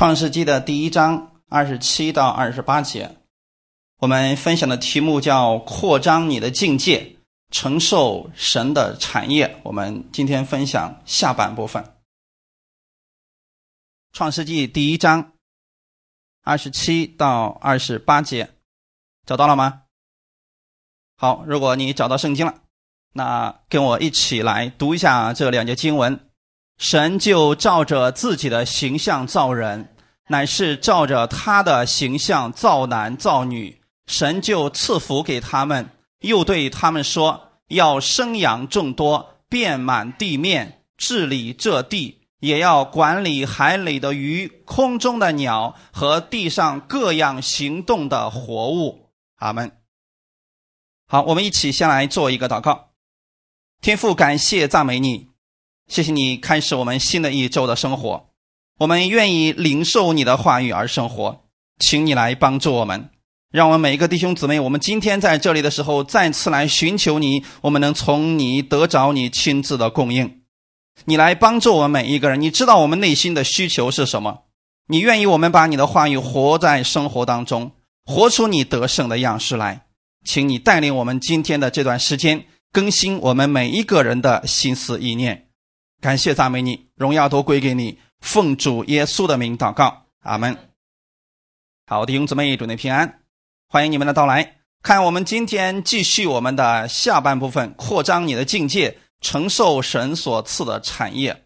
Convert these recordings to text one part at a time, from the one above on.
创世纪的第一章二十七到二十八节，我们分享的题目叫“扩张你的境界，承受神的产业”。我们今天分享下半部分。创世纪第一章二十七到二十八节，找到了吗？好，如果你找到圣经了，那跟我一起来读一下这两节经文。神就照着自己的形象造人，乃是照着他的形象造男造女。神就赐福给他们，又对他们说：“要生养众多，遍满地面，治理这地，也要管理海里的鱼、空中的鸟和地上各样行动的活物。”阿门。好，我们一起先来做一个祷告。天父，感谢赞美你。谢谢你开始我们新的一周的生活，我们愿意领受你的话语而生活，请你来帮助我们，让我们每一个弟兄姊妹，我们今天在这里的时候再次来寻求你，我们能从你得着你亲自的供应，你来帮助我们每一个人，你知道我们内心的需求是什么，你愿意我们把你的话语活在生活当中，活出你得胜的样式来，请你带领我们今天的这段时间，更新我们每一个人的心思意念。感谢赞美你，荣耀都归给你。奉主耶稣的名祷告，阿门。好，弟兄姊妹，祝你平安，欢迎你们的到来。看我们今天继续我们的下半部分，扩张你的境界，承受神所赐的产业。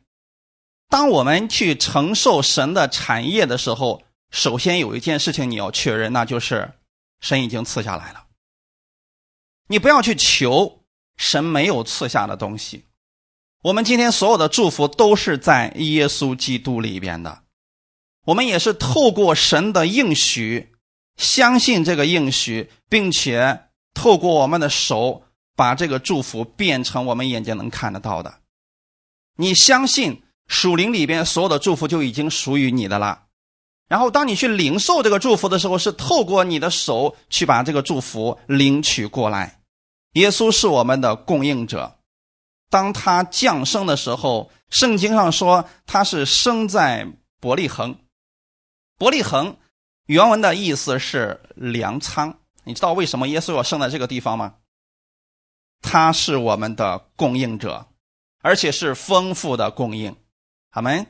当我们去承受神的产业的时候，首先有一件事情你要确认，那就是神已经赐下来了。你不要去求神没有赐下的东西。我们今天所有的祝福都是在耶稣基督里边的，我们也是透过神的应许，相信这个应许，并且透过我们的手把这个祝福变成我们眼睛能看得到的。你相信属灵里边所有的祝福就已经属于你的了，然后当你去领受这个祝福的时候，是透过你的手去把这个祝福领取过来。耶稣是我们的供应者。当他降生的时候，圣经上说他是生在伯利恒。伯利恒原文的意思是粮仓。你知道为什么耶稣要生在这个地方吗？他是我们的供应者，而且是丰富的供应。好们，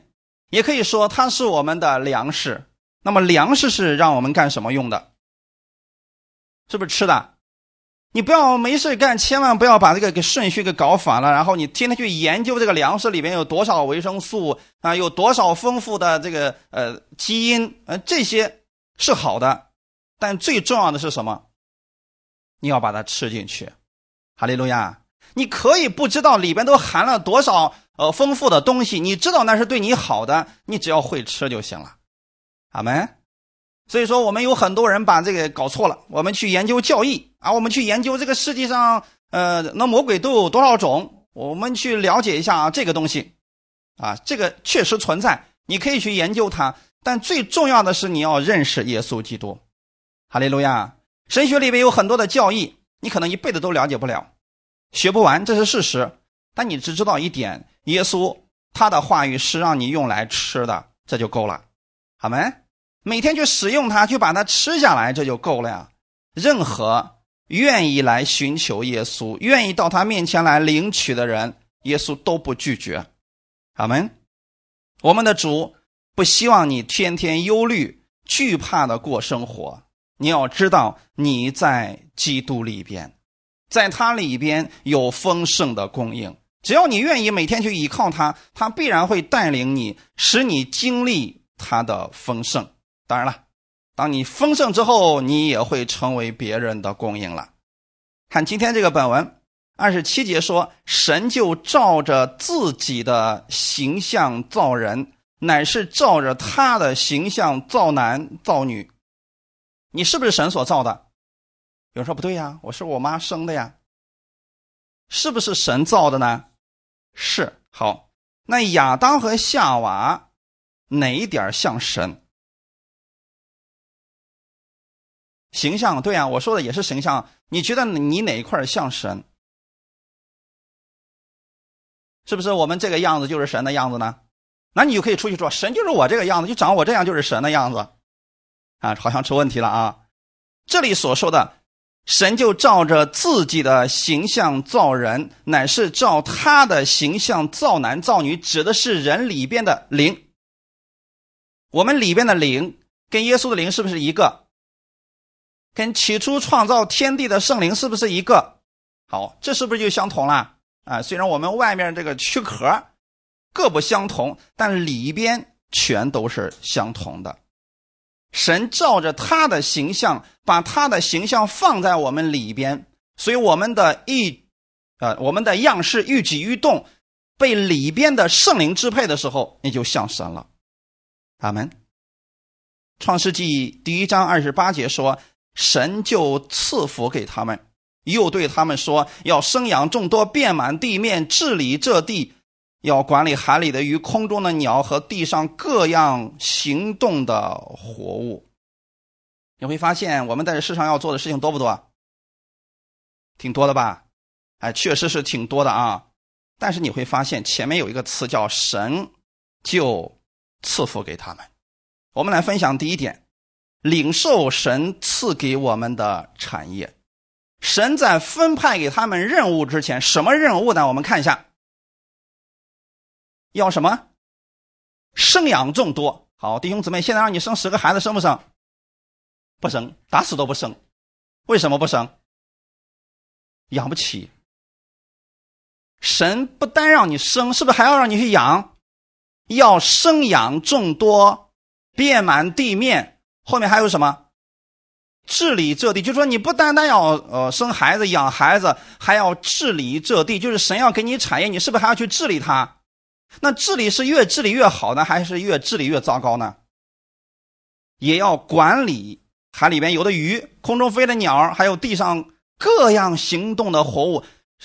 也可以说他是我们的粮食。那么粮食是让我们干什么用的？是不是吃的？你不要没事干，千万不要把这个给顺序给搞反了。然后你天天去研究这个粮食里面有多少维生素啊，有多少丰富的这个呃基因，呃这些是好的，但最重要的是什么？你要把它吃进去。哈利路亚！你可以不知道里边都含了多少呃丰富的东西，你知道那是对你好的，你只要会吃就行了。阿门。所以说，我们有很多人把这个搞错了。我们去研究教义啊，我们去研究这个世界上，呃，那魔鬼都有多少种？我们去了解一下啊，这个东西，啊，这个确实存在，你可以去研究它。但最重要的是，你要认识耶稣基督。哈利路亚！神学里面有很多的教义，你可能一辈子都了解不了，学不完，这是事实。但你只知道一点：耶稣他的话语是让你用来吃的，这就够了。好没？每天去使用它，去把它吃下来，这就够了呀。任何愿意来寻求耶稣、愿意到他面前来领取的人，耶稣都不拒绝。阿门。我们的主不希望你天天忧虑、惧怕的过生活。你要知道，你在基督里边，在他里边有丰盛的供应。只要你愿意每天去依靠他，他必然会带领你，使你经历他的丰盛。当然了，当你丰盛之后，你也会成为别人的供应了。看今天这个本文，二十七节说：“神就照着自己的形象造人，乃是照着他的形象造男造女。”你是不是神所造的？有人说不对呀，我是我妈生的呀。是不是神造的呢？是。好，那亚当和夏娃哪一点像神？形象对啊，我说的也是形象。你觉得你哪一块像神？是不是我们这个样子就是神的样子呢？那你就可以出去说，神就是我这个样子，就长我这样就是神的样子，啊，好像出问题了啊。这里所说的神就照着自己的形象造人，乃是照他的形象造男造女，指的是人里边的灵。我们里边的灵跟耶稣的灵是不是一个？跟起初创造天地的圣灵是不是一个？好，这是不是就相同了？啊，虽然我们外面这个躯壳各不相同，但里边全都是相同的。神照着他的形象，把他的形象放在我们里边，所以我们的一，呃，我们的样式愈举愈动，被里边的圣灵支配的时候，你就像神了。阿门。创世纪第一章二十八节说，神就赐福给他们。又对他们说：“要生养众多，遍满地面，治理这地，要管理海里的鱼、空中的鸟和地上各样行动的活物。”你会发现，我们在这世上要做的事情多不多？挺多的吧？哎，确实是挺多的啊。但是你会发现，前面有一个词叫“神”，就赐福给他们。我们来分享第一点：领受神赐给我们的产业。神在分派给他们任务之前，什么任务呢？我们看一下，要什么？生养众多。好，弟兄姊妹，现在让你生十个孩子，生不生？不生，打死都不生。为什么不生？养不起。神不单让你生，是不是还要让你去养？要生养众多，遍满地面。后面还有什么？治理这地，就说你不单单要呃生孩子养孩子，还要治理这地，就是神要给你产业，你是不是还要去治理它？那治理是越治理越好呢，还是越治理越糟糕呢？也要管理海里边有的鱼、空中飞的鸟，还有地上各样行动的活物。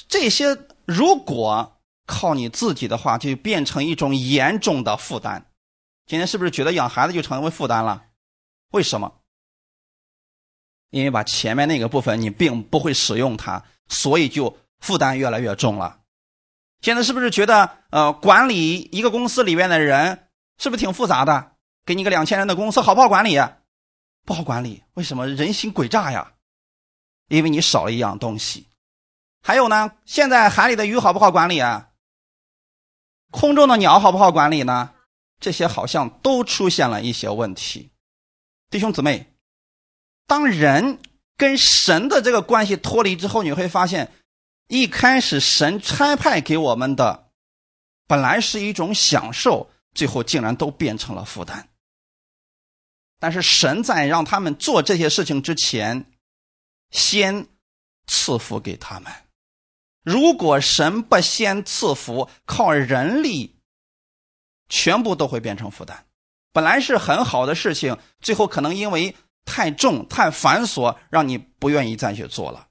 这些如果靠你自己的话，就变成一种严重的负担。今天是不是觉得养孩子就成为负担了？为什么？因为把前面那个部分你并不会使用它，所以就负担越来越重了。现在是不是觉得呃管理一个公司里面的人是不是挺复杂的？给你个两千人的公司好不好管理？不好管理。为什么人心诡诈呀？因为你少了一样东西。还有呢，现在海里的鱼好不好管理啊？空中的鸟好不好管理呢？这些好像都出现了一些问题。弟兄姊妹。当人跟神的这个关系脱离之后，你会发现，一开始神差派给我们的，本来是一种享受，最后竟然都变成了负担。但是神在让他们做这些事情之前，先赐福给他们。如果神不先赐福，靠人力，全部都会变成负担。本来是很好的事情，最后可能因为。太重太繁琐，让你不愿意再去做了。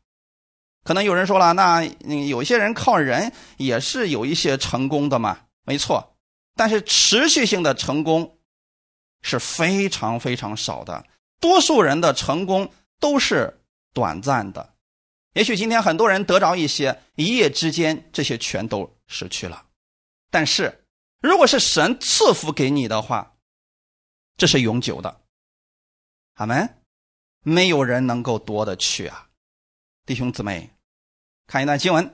可能有人说了，那有些人靠人也是有一些成功的嘛？没错，但是持续性的成功是非常非常少的。多数人的成功都是短暂的。也许今天很多人得着一些，一夜之间这些全都失去了。但是如果是神赐福给你的话，这是永久的。阿门，没有人能够夺得去啊！弟兄姊妹，看一段经文，《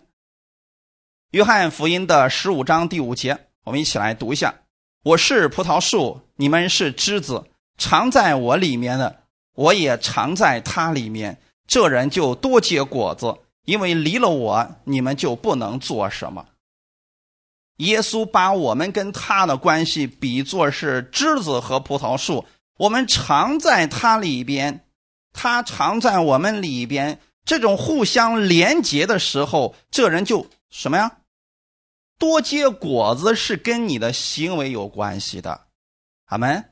约翰福音》的十五章第五节，我们一起来读一下：“我是葡萄树，你们是枝子，常在我里面的，我也常在他里面。这人就多结果子，因为离了我，你们就不能做什么。”耶稣把我们跟他的关系比作是枝子和葡萄树。我们常在他里边，他常在我们里边。这种互相连结的时候，这人就什么呀？多结果子是跟你的行为有关系的。阿门。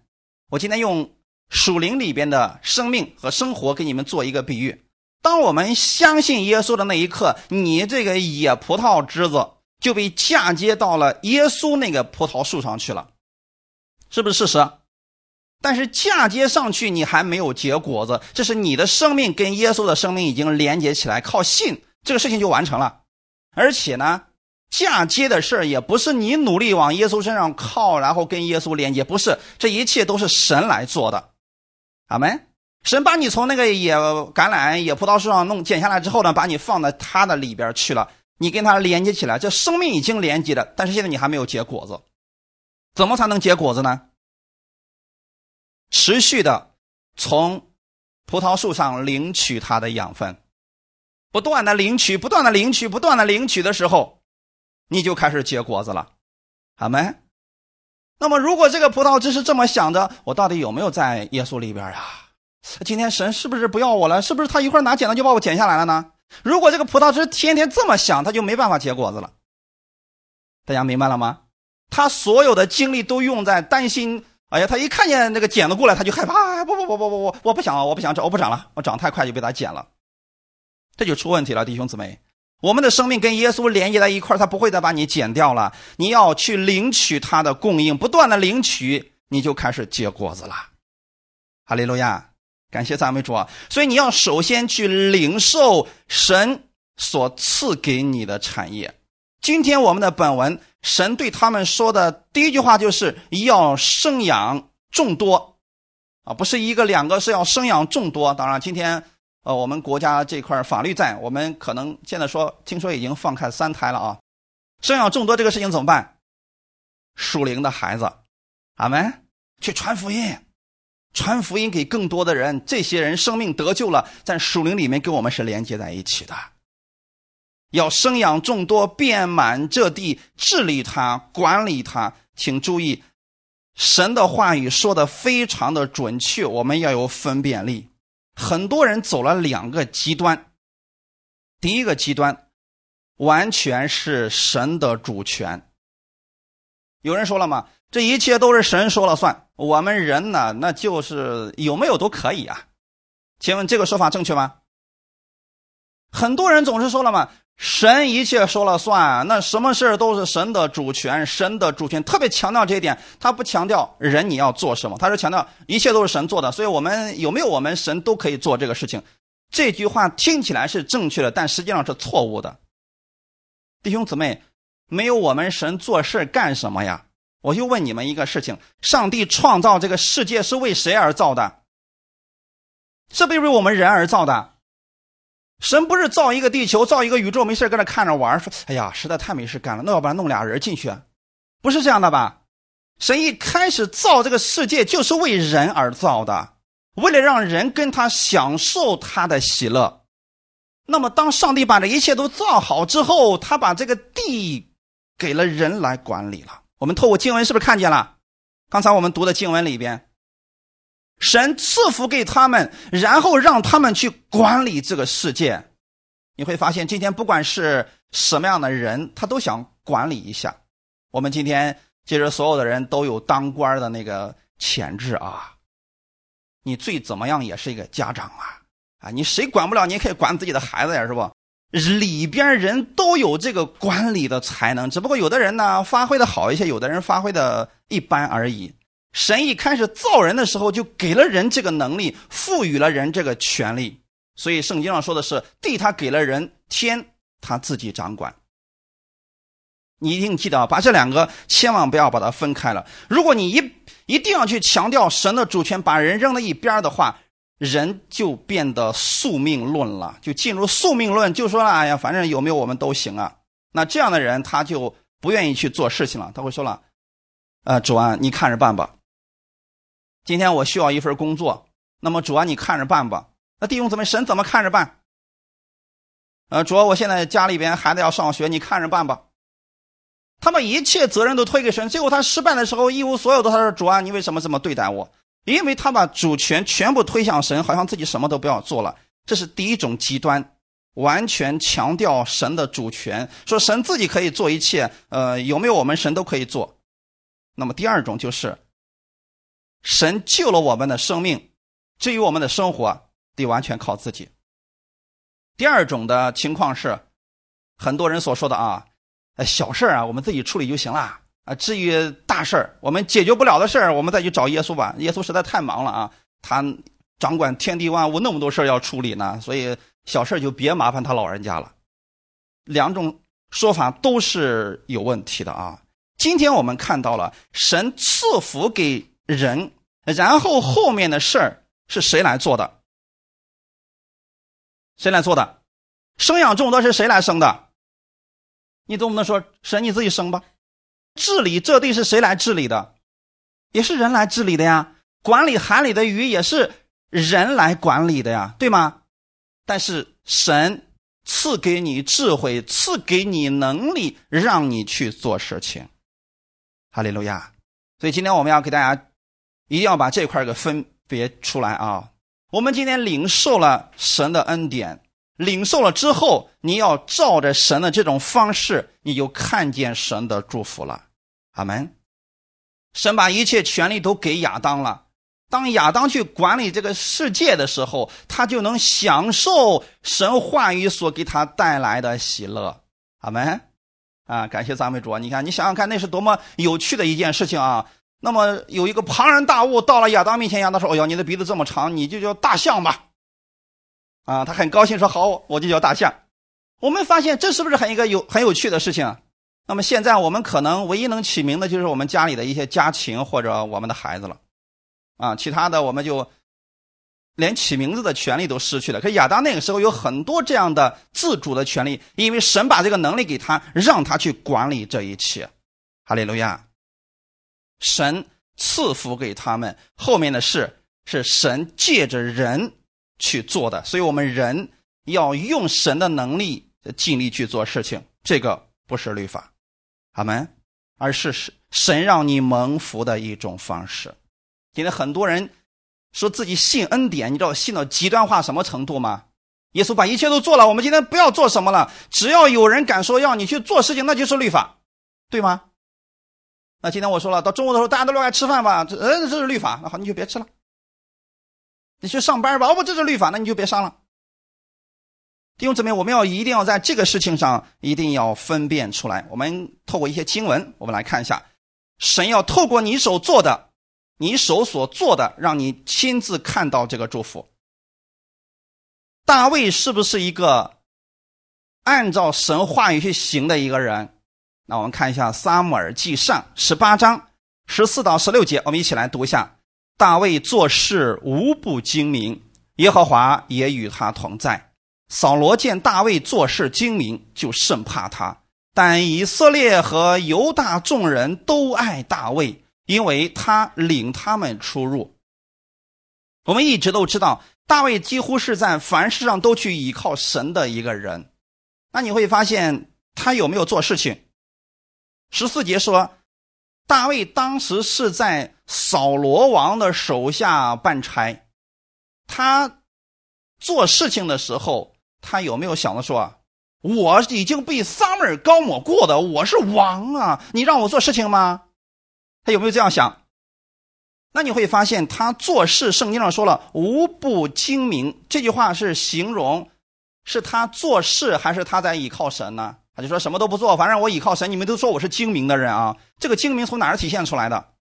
我今天用属灵里边的生命和生活给你们做一个比喻。当我们相信耶稣的那一刻，你这个野葡萄枝子就被嫁接到了耶稣那个葡萄树上去了，是不是事实？但是嫁接上去，你还没有结果子，这是你的生命跟耶稣的生命已经连接起来，靠信这个事情就完成了。而且呢，嫁接的事儿，也不是你努力往耶稣身上靠，然后跟耶稣连接，不是，这一切都是神来做的。阿门。神把你从那个野橄榄、野葡萄树上弄剪下来之后呢，把你放在他的里边去了，你跟它连接起来，这生命已经连接了，但是现在你还没有结果子，怎么才能结果子呢？持续的从葡萄树上领取它的养分，不断的领取，不断的领取，不断的领取的时候，你就开始结果子了，好没。那么，如果这个葡萄只是这么想着，我到底有没有在耶稣里边啊？今天神是不是不要我了？是不是他一会儿拿剪刀就把我剪下来了呢？如果这个葡萄枝天天这么想，他就没办法结果子了。大家明白了吗？他所有的精力都用在担心。哎呀，他一看见那个剪子过来，他就害怕。不不不不不不，我不想，我不想长，我不长了，我长太快就被他剪了，这就出问题了，弟兄姊妹。我们的生命跟耶稣连接在一块他不会再把你剪掉了。你要去领取他的供应，不断的领取，你就开始结果子了。哈利路亚。感谢赞美主啊！所以你要首先去领受神所赐给你的产业。今天我们的本文，神对他们说的第一句话就是要生养众多，啊，不是一个两个，是要生养众多。当然，今天呃，我们国家这块法律在，我们可能现在说，听说已经放开三胎了啊。生养众多这个事情怎么办？属灵的孩子，阿门，去传福音。传福音给更多的人，这些人生命得救了，在属灵里面跟我们是连接在一起的。要生养众多，遍满这地，治理它，管理它。请注意，神的话语说的非常的准确，我们要有分辨力。很多人走了两个极端，第一个极端完全是神的主权。有人说了吗？这一切都是神说了算，我们人呢，那就是有没有都可以啊？请问这个说法正确吗？很多人总是说了嘛，神一切说了算，那什么事都是神的主权，神的主权特别强调这一点，他不强调人你要做什么，他是强调一切都是神做的，所以我们有没有我们神都可以做这个事情。这句话听起来是正确的，但实际上是错误的。弟兄姊妹，没有我们神做事干什么呀？我就问你们一个事情：上帝创造这个世界是为谁而造的？是不是为我们人而造的？神不是造一个地球，造一个宇宙，没事搁那看着玩，说：“哎呀，实在太没事干了。”那要不然弄俩人进去，不是这样的吧？神一开始造这个世界就是为人而造的，为了让人跟他享受他的喜乐。那么，当上帝把这一切都造好之后，他把这个地给了人来管理了。我们透过经文是不是看见了？刚才我们读的经文里边，神赐福给他们，然后让他们去管理这个世界。你会发现，今天不管是什么样的人，他都想管理一下。我们今天其实所有的人都有当官的那个潜质啊。你最怎么样也是一个家长啊啊！你谁管不了，你也可以管自己的孩子呀，是不？里边人都有这个管理的才能，只不过有的人呢发挥的好一些，有的人发挥的一般而已。神一开始造人的时候就给了人这个能力，赋予了人这个权利，所以圣经上说的是地他给了人，天他自己掌管。你一定记得，把这两个千万不要把它分开了。如果你一一定要去强调神的主权，把人扔在一边的话。人就变得宿命论了，就进入宿命论，就说了：“哎呀，反正有没有我们都行啊。”那这样的人他就不愿意去做事情了，他会说了：“呃，主啊，你看着办吧。今天我需要一份工作，那么主啊，你看着办吧。那弟兄姊妹，神怎么看着办？呃，主啊，我现在家里边孩子要上学，你看着办吧。他把一切责任都推给神，最后他失败的时候一无所有的，他说：“主啊，你为什么这么对待我？”因为他把主权全部推向神，好像自己什么都不要做了。这是第一种极端，完全强调神的主权，说神自己可以做一切。呃，有没有我们神都可以做。那么第二种就是，神救了我们的生命，至于我们的生活得完全靠自己。第二种的情况是，很多人所说的啊，小事啊，我们自己处理就行了。啊，至于大事儿，我们解决不了的事儿，我们再去找耶稣吧。耶稣实在太忙了啊，他掌管天地万物，那么多事儿要处理呢，所以小事就别麻烦他老人家了。两种说法都是有问题的啊。今天我们看到了神赐福给人，然后后面的事儿是谁来做的？谁来做的？生养众多是谁来生的？你总不能说神你自己生吧？治理这地是谁来治理的？也是人来治理的呀。管理海里的鱼也是人来管理的呀，对吗？但是神赐给你智慧，赐给你能力，让你去做事情。哈利路亚！所以今天我们要给大家，一定要把这块给分别出来啊。我们今天领受了神的恩典，领受了之后，你要照着神的这种方式，你就看见神的祝福了。阿门。神把一切权利都给亚当了，当亚当去管理这个世界的时候，他就能享受神话语所给他带来的喜乐。阿门。啊，感谢赞美主啊！你看，你想想看，那是多么有趣的一件事情啊！那么有一个庞然大物到了亚当面前，亚当说：“哦哟，你的鼻子这么长，你就叫大象吧。”啊，他很高兴说：“好，我就叫大象。”我们发现这是不是很一个有很有趣的事情？那么现在我们可能唯一能起名的就是我们家里的一些家禽或者我们的孩子了，啊，其他的我们就连起名字的权利都失去了。可亚当那个时候有很多这样的自主的权利，因为神把这个能力给他，让他去管理这一切。哈利路亚。神赐福给他们，后面的事是神借着人去做的，所以我们人要用神的能力尽力去做事情。这个不是律法，阿门，而是神神让你蒙福的一种方式。今天很多人说自己信恩典，你知道信到极端化什么程度吗？耶稣把一切都做了，我们今天不要做什么了，只要有人敢说要你去做事情，那就是律法，对吗？那今天我说了，到中午的时候大家都来吃饭吧，这嗯这是律法，那好你就别吃了。你去上班吧，哦不这是律法，那你就别上了。弟兄姊妹，我们要一定要在这个事情上一定要分辨出来。我们透过一些经文，我们来看一下，神要透过你手做的，你手所做的，让你亲自看到这个祝福。大卫是不是一个按照神话语去行的一个人？那我们看一下《撒母耳记上》十八章十四到十六节，我们一起来读一下。大卫做事无不精明，耶和华也与他同在。扫罗见大卫做事精明，就甚怕他。但以色列和犹大众人都爱大卫，因为他领他们出入。我们一直都知道，大卫几乎是在凡事上都去依靠神的一个人。那你会发现，他有没有做事情？十四节说，大卫当时是在扫罗王的手下办差，他做事情的时候，他有没有想着说，我已经被撒母耳高抹过的，我是王啊，你让我做事情吗？他有没有这样想？那你会发现，他做事，圣经上说了无不精明，这句话是形容，是他做事还是他在依靠神呢？他就说什么都不做，反正我倚靠神。你们都说我是精明的人啊，这个精明从哪儿体现出来的？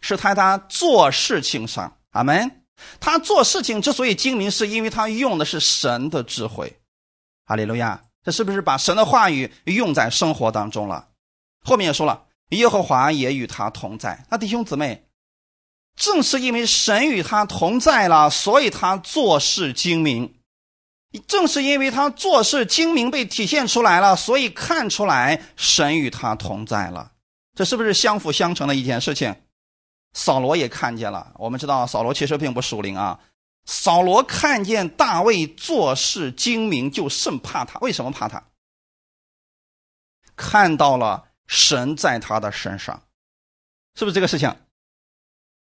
是他他做事情上，阿门。他做事情之所以精明，是因为他用的是神的智慧，哈利路亚。这是不是把神的话语用在生活当中了？后面也说了，耶和华也与他同在。那弟兄姊妹，正是因为神与他同在了，所以他做事精明。正是因为他做事精明被体现出来了，所以看出来神与他同在了。这是不是相辅相成的一件事情？扫罗也看见了。我们知道扫罗其实并不属灵啊。扫罗看见大卫做事精明，就甚怕他。为什么怕他？看到了神在他的身上，是不是这个事情？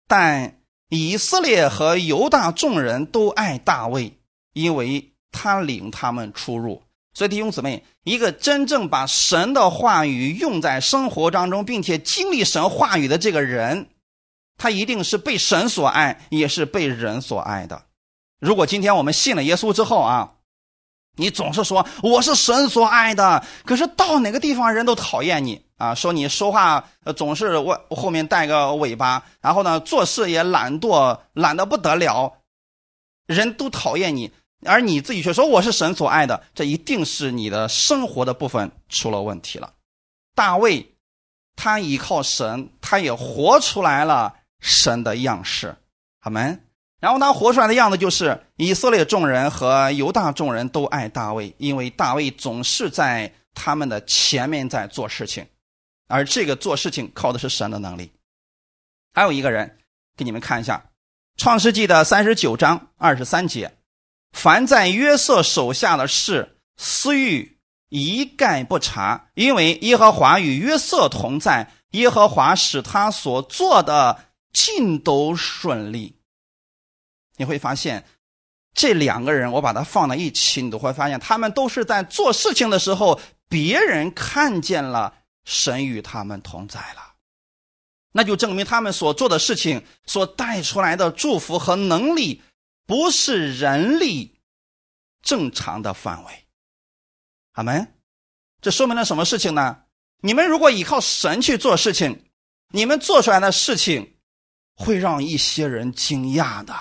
但以色列和犹大众人都爱大卫，因为。他领他们出入，所以弟兄姊妹，一个真正把神的话语用在生活当中，并且经历神话语的这个人，他一定是被神所爱，也是被人所爱的。如果今天我们信了耶稣之后啊，你总是说我是神所爱的，可是到哪个地方人都讨厌你。啊，说你说话总是我后面带个尾巴，然后呢做事也懒惰，懒得不得了，人都讨厌你。而你自己却说我是神所爱的，这一定是你的生活的部分出了问题了。大卫他依靠神，他也活出来了神的样式，好门。然后他活出来的样子就是以色列众人和犹大众人都爱大卫，因为大卫总是在他们的前面在做事情，而这个做事情靠的是神的能力。还有一个人，给你们看一下《创世纪》的三十九章二十三节。凡在约瑟手下的事，私欲一概不查，因为耶和华与约瑟同在，耶和华使他所做的尽都顺利。你会发现，这两个人，我把它放在一起，你都会发现，他们都是在做事情的时候，别人看见了神与他们同在了，那就证明他们所做的事情所带出来的祝福和能力。不是人力正常的范围，阿门。这说明了什么事情呢？你们如果依靠神去做事情，你们做出来的事情会让一些人惊讶的，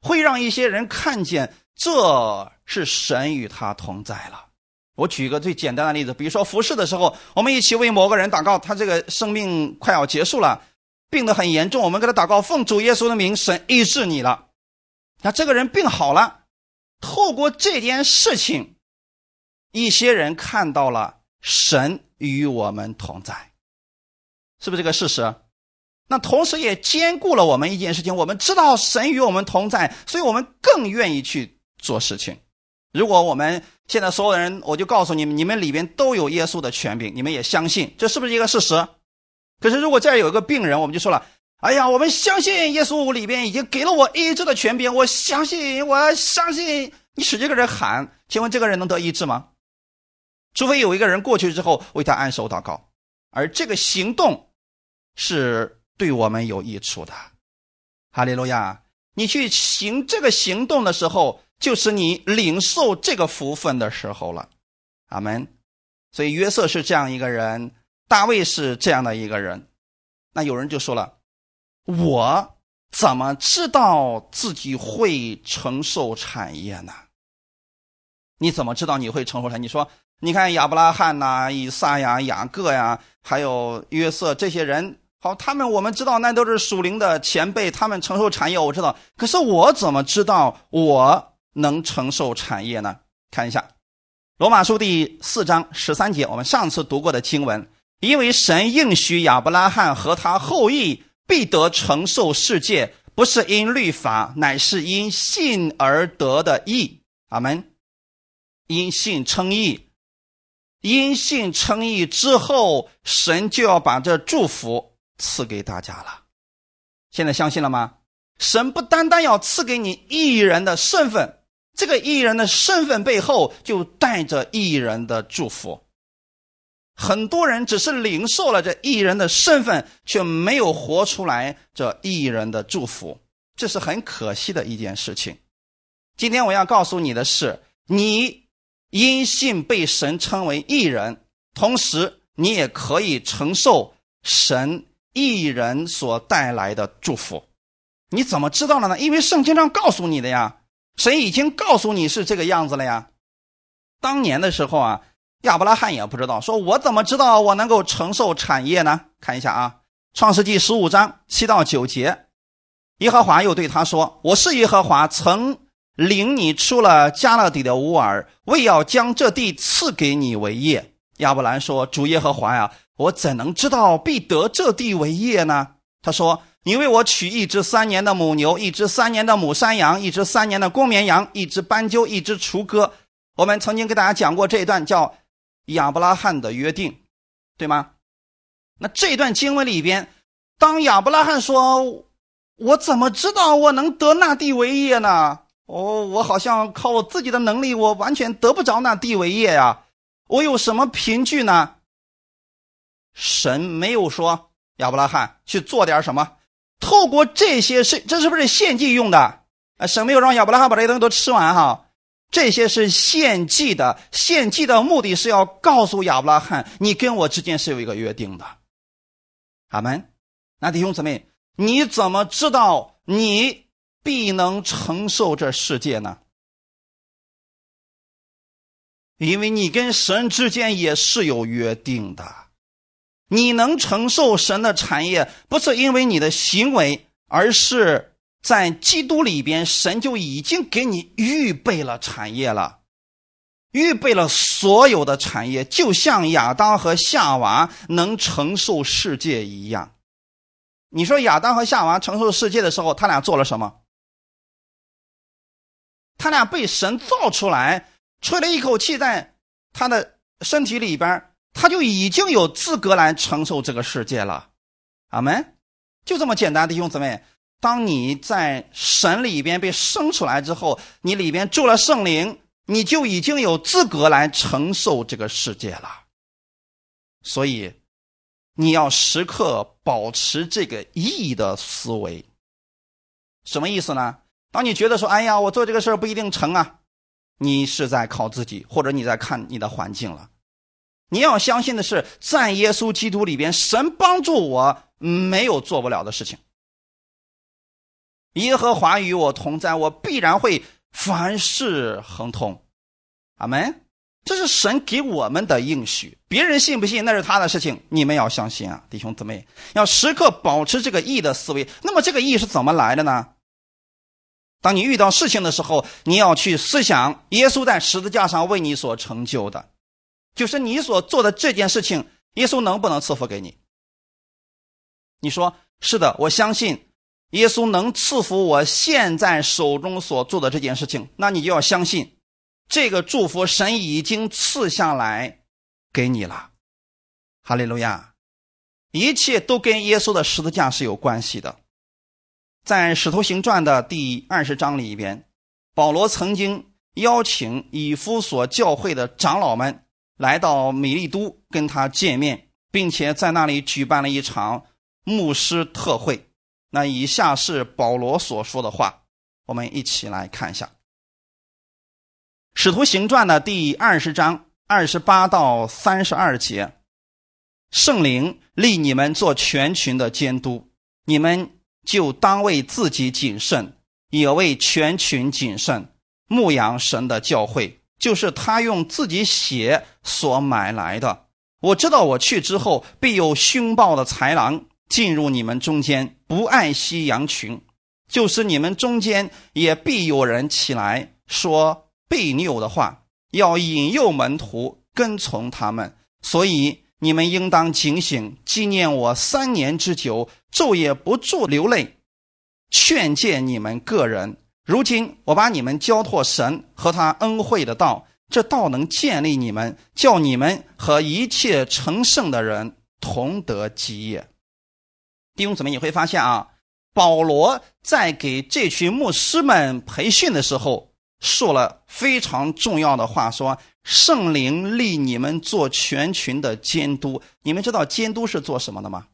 会让一些人看见这是神与他同在了。我举一个最简单的例子，比如说服侍的时候，我们一起为某个人祷告，他这个生命快要结束了，病得很严重，我们给他祷告，奉主耶稣的名，神医治你了。那这个人病好了，透过这件事情，一些人看到了神与我们同在，是不是这个事实？那同时也兼顾了我们一件事情，我们知道神与我们同在，所以我们更愿意去做事情。如果我们现在所有人，我就告诉你们，你们里边都有耶稣的权柄，你们也相信，这是不是一个事实？可是如果这儿有一个病人，我们就说了。哎呀，我们相信耶稣里边已经给了我医治的权柄，我相信，我相信。你使这个人喊，请问这个人能得医治吗？除非有一个人过去之后为他按手祷告，而这个行动是对我们有益处的。哈利路亚！你去行这个行动的时候，就是你领受这个福分的时候了。阿门。所以约瑟是这样一个人，大卫是这样的一个人。那有人就说了。我怎么知道自己会承受产业呢？你怎么知道你会承受产？你说，你看亚伯拉罕呐、以撒呀、雅各呀，还有约瑟这些人，好，他们我们知道那都是属灵的前辈，他们承受产业我知道。可是我怎么知道我能承受产业呢？看一下《罗马书》第四章十三节，我们上次读过的经文，因为神应许亚伯拉罕和他后裔。必得承受世界，不是因律法，乃是因信而得的义。阿门。因信称义，因信称义之后，神就要把这祝福赐给大家了。现在相信了吗？神不单单要赐给你义人的身份，这个义人的身份背后就带着义人的祝福。很多人只是领受了这艺人的身份，却没有活出来这艺人的祝福，这是很可惜的一件事情。今天我要告诉你的是，你因信被神称为艺人，同时你也可以承受神艺人所带来的祝福。你怎么知道了呢？因为圣经上告诉你的呀，神已经告诉你是这个样子了呀。当年的时候啊。亚伯拉罕也不知道，说我怎么知道我能够承受产业呢？看一下啊，《创世纪》十五章七到九节，耶和华又对他说：“我是耶和华，曾领你出了加勒底的乌尔，为要将这地赐给你为业。”亚伯兰说：“主耶和华呀，我怎能知道必得这地为业呢？”他说：“你为我取一只三年的母牛，一只三年的母山羊，一只三年的公绵羊，一只斑鸠，一只雏鸽。”我们曾经给大家讲过这一段，叫。亚伯拉罕的约定，对吗？那这段经文里边，当亚伯拉罕说：“我怎么知道我能得那地为业呢？哦，我好像靠我自己的能力，我完全得不着那地为业呀！我有什么凭据呢？”神没有说亚伯拉罕去做点什么，透过这些是这是不是献祭用的？啊，神没有让亚伯拉罕把这些东西都吃完哈。这些是献祭的，献祭的目的是要告诉亚伯拉罕，你跟我之间是有一个约定的。阿门。那弟兄姊妹，你怎么知道你必能承受这世界呢？因为你跟神之间也是有约定的。你能承受神的产业，不是因为你的行为，而是在基督里边，神就已经给你预备了产业了，预备了所有的产业，就像亚当和夏娃能承受世界一样。你说亚当和夏娃承受世界的时候，他俩做了什么？他俩被神造出来，吹了一口气在他的身体里边。他就已经有资格来承受这个世界了，阿门，就这么简单，弟兄姊妹。当你在神里边被生出来之后，你里边住了圣灵，你就已经有资格来承受这个世界了。所以，你要时刻保持这个义的思维。什么意思呢？当你觉得说，哎呀，我做这个事儿不一定成啊，你是在靠自己，或者你在看你的环境了。你要相信的是，在耶稣基督里边，神帮助我，没有做不了的事情。耶和华与我同在，我必然会凡事亨通。阿门。这是神给我们的应许，别人信不信那是他的事情，你们要相信啊，弟兄姊妹，要时刻保持这个义的思维。那么这个义是怎么来的呢？当你遇到事情的时候，你要去思想耶稣在十字架上为你所成就的。就是你所做的这件事情，耶稣能不能赐福给你？你说是的，我相信耶稣能赐福我现在手中所做的这件事情。那你就要相信，这个祝福神已经赐下来给你了。哈利路亚！一切都跟耶稣的十字架是有关系的。在《使徒行传》的第二十章里边，保罗曾经邀请以弗所教会的长老们。来到米利都跟他见面，并且在那里举办了一场牧师特会。那以下是保罗所说的话，我们一起来看一下《使徒行传》的第二十章二十八到三十二节：圣灵立你们做全群的监督，你们就当为自己谨慎，也为全群谨慎，牧养神的教会。就是他用自己血所买来的。我知道我去之后，必有凶暴的豺狼进入你们中间，不爱惜羊群；就是你们中间也必有人起来说悖拗的话，要引诱门徒跟从他们。所以你们应当警醒，纪念我三年之久，昼夜不住流泪，劝诫你们个人。如今我把你们交托神和他恩惠的道，这道能建立你们，叫你们和一切成圣的人同得基业。弟兄姊妹，你会发现啊，保罗在给这群牧师们培训的时候，说了非常重要的话，说圣灵立你们做全群的监督。你们知道监督是做什么的吗？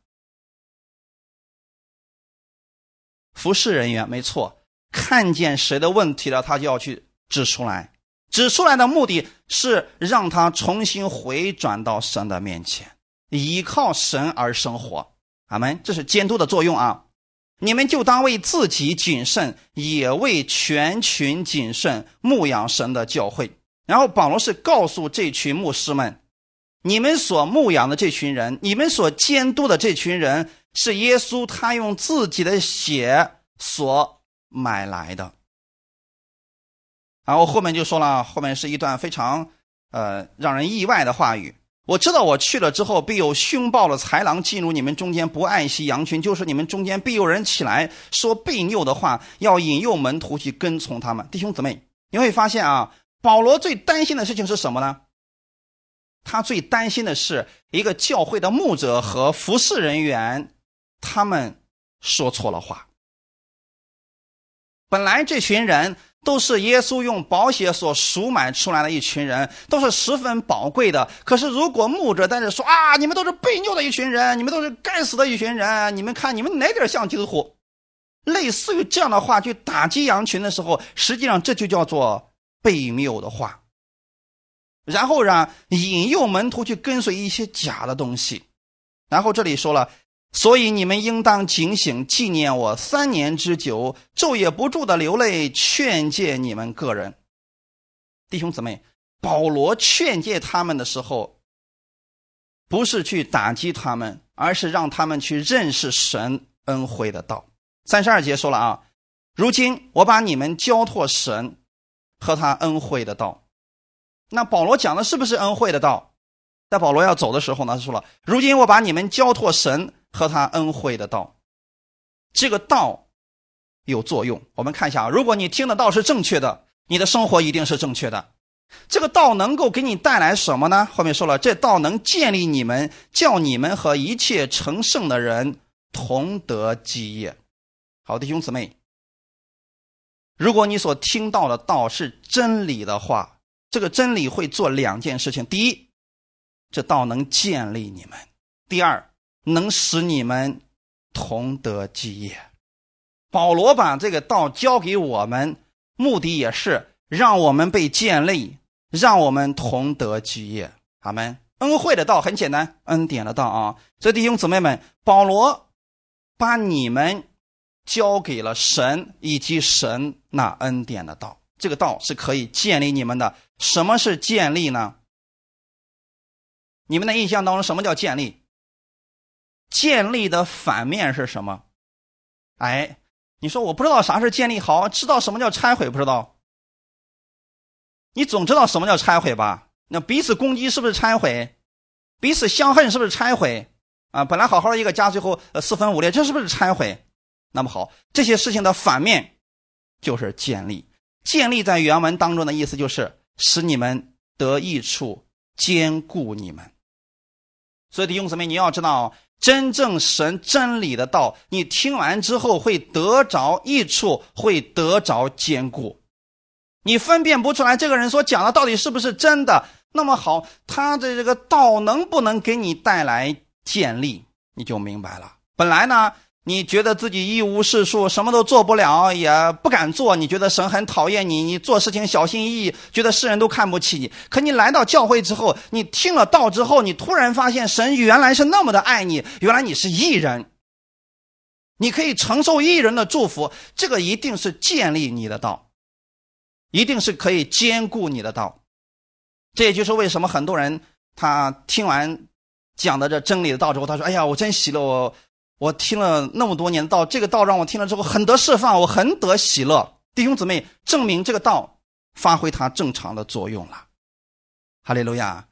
服侍人员，没错。看见谁的问题了，他就要去指出来。指出来的目的是让他重新回转到神的面前，依靠神而生活。阿门。这是监督的作用啊！你们就当为自己谨慎，也为全群谨慎，牧养神的教会。然后保罗是告诉这群牧师们：你们所牧养的这群人，你们所监督的这群人，是耶稣他用自己的血所。买来的，然后后面就说了，后面是一段非常呃让人意外的话语。我知道我去了之后，必有凶暴的豺狼进入你们中间，不爱惜羊群，就是你们中间必有人起来说悖拗的话，要引诱门徒去跟从他们。弟兄姊妹，你会发现啊，保罗最担心的事情是什么呢？他最担心的是一个教会的牧者和服侍人员，他们说错了话。本来这群人都是耶稣用宝血所赎买出来的一群人，都是十分宝贵的。可是如果牧者在这说啊，你们都是悖逆的一群人，你们都是该死的一群人，你们看你们哪点像基督徒？类似于这样的话去打击羊群的时候，实际上这就叫做悖谬的话。然后让引诱门徒去跟随一些假的东西。然后这里说了。所以你们应当警醒，纪念我三年之久，昼夜不住的流泪，劝诫你们个人弟兄姊妹。保罗劝诫他们的时候，不是去打击他们，而是让他们去认识神恩惠的道。三十二节说了啊，如今我把你们交托神和他恩惠的道。那保罗讲的是不是恩惠的道？在保罗要走的时候呢，他说了：“如今我把你们交托神和他恩惠的道。”这个道有作用。我们看一下啊，如果你听的道是正确的，你的生活一定是正确的。这个道能够给你带来什么呢？后面说了，这道能建立你们，叫你们和一切成圣的人同得基业。好，弟兄姊妹，如果你所听到的道是真理的话，这个真理会做两件事情：第一，这道能建立你们；第二，能使你们同得基业。保罗把这个道交给我们，目的也是让我们被建立，让我们同得基业。阿门。恩惠的道很简单，恩典的道啊。所以弟兄姊妹们，保罗把你们交给了神以及神那恩典的道，这个道是可以建立你们的。什么是建立呢？你们的印象当中，什么叫建立？建立的反面是什么？哎，你说我不知道啥是建立，好，知道什么叫拆毁不知道？你总知道什么叫拆毁吧？那彼此攻击是不是拆毁？彼此相恨是不是拆毁？啊，本来好好的一个家，最后呃四分五裂，这是不是拆毁？那么好，这些事情的反面就是建立。建立在原文当中的意思就是使你们得益处，兼顾你们。所以弟兄姊妹，你要知道，真正神真理的道，你听完之后会得着益处，会得着坚固。你分辨不出来这个人所讲的到底是不是真的，那么好，他的这个道能不能给你带来建立，你就明白了。本来呢。你觉得自己一无是处，什么都做不了，也不敢做。你觉得神很讨厌你，你做事情小心翼翼，觉得世人都看不起你。可你来到教会之后，你听了道之后，你突然发现神原来是那么的爱你，原来你是艺人，你可以承受艺人的祝福。这个一定是建立你的道，一定是可以兼顾你的道。这也就是为什么很多人他听完讲的这真理的道之后，他说：“哎呀，我真喜乐我。”我听了那么多年道，这个道让我听了之后很得释放，我很得喜乐。弟兄姊妹，证明这个道发挥它正常的作用了。哈利路亚！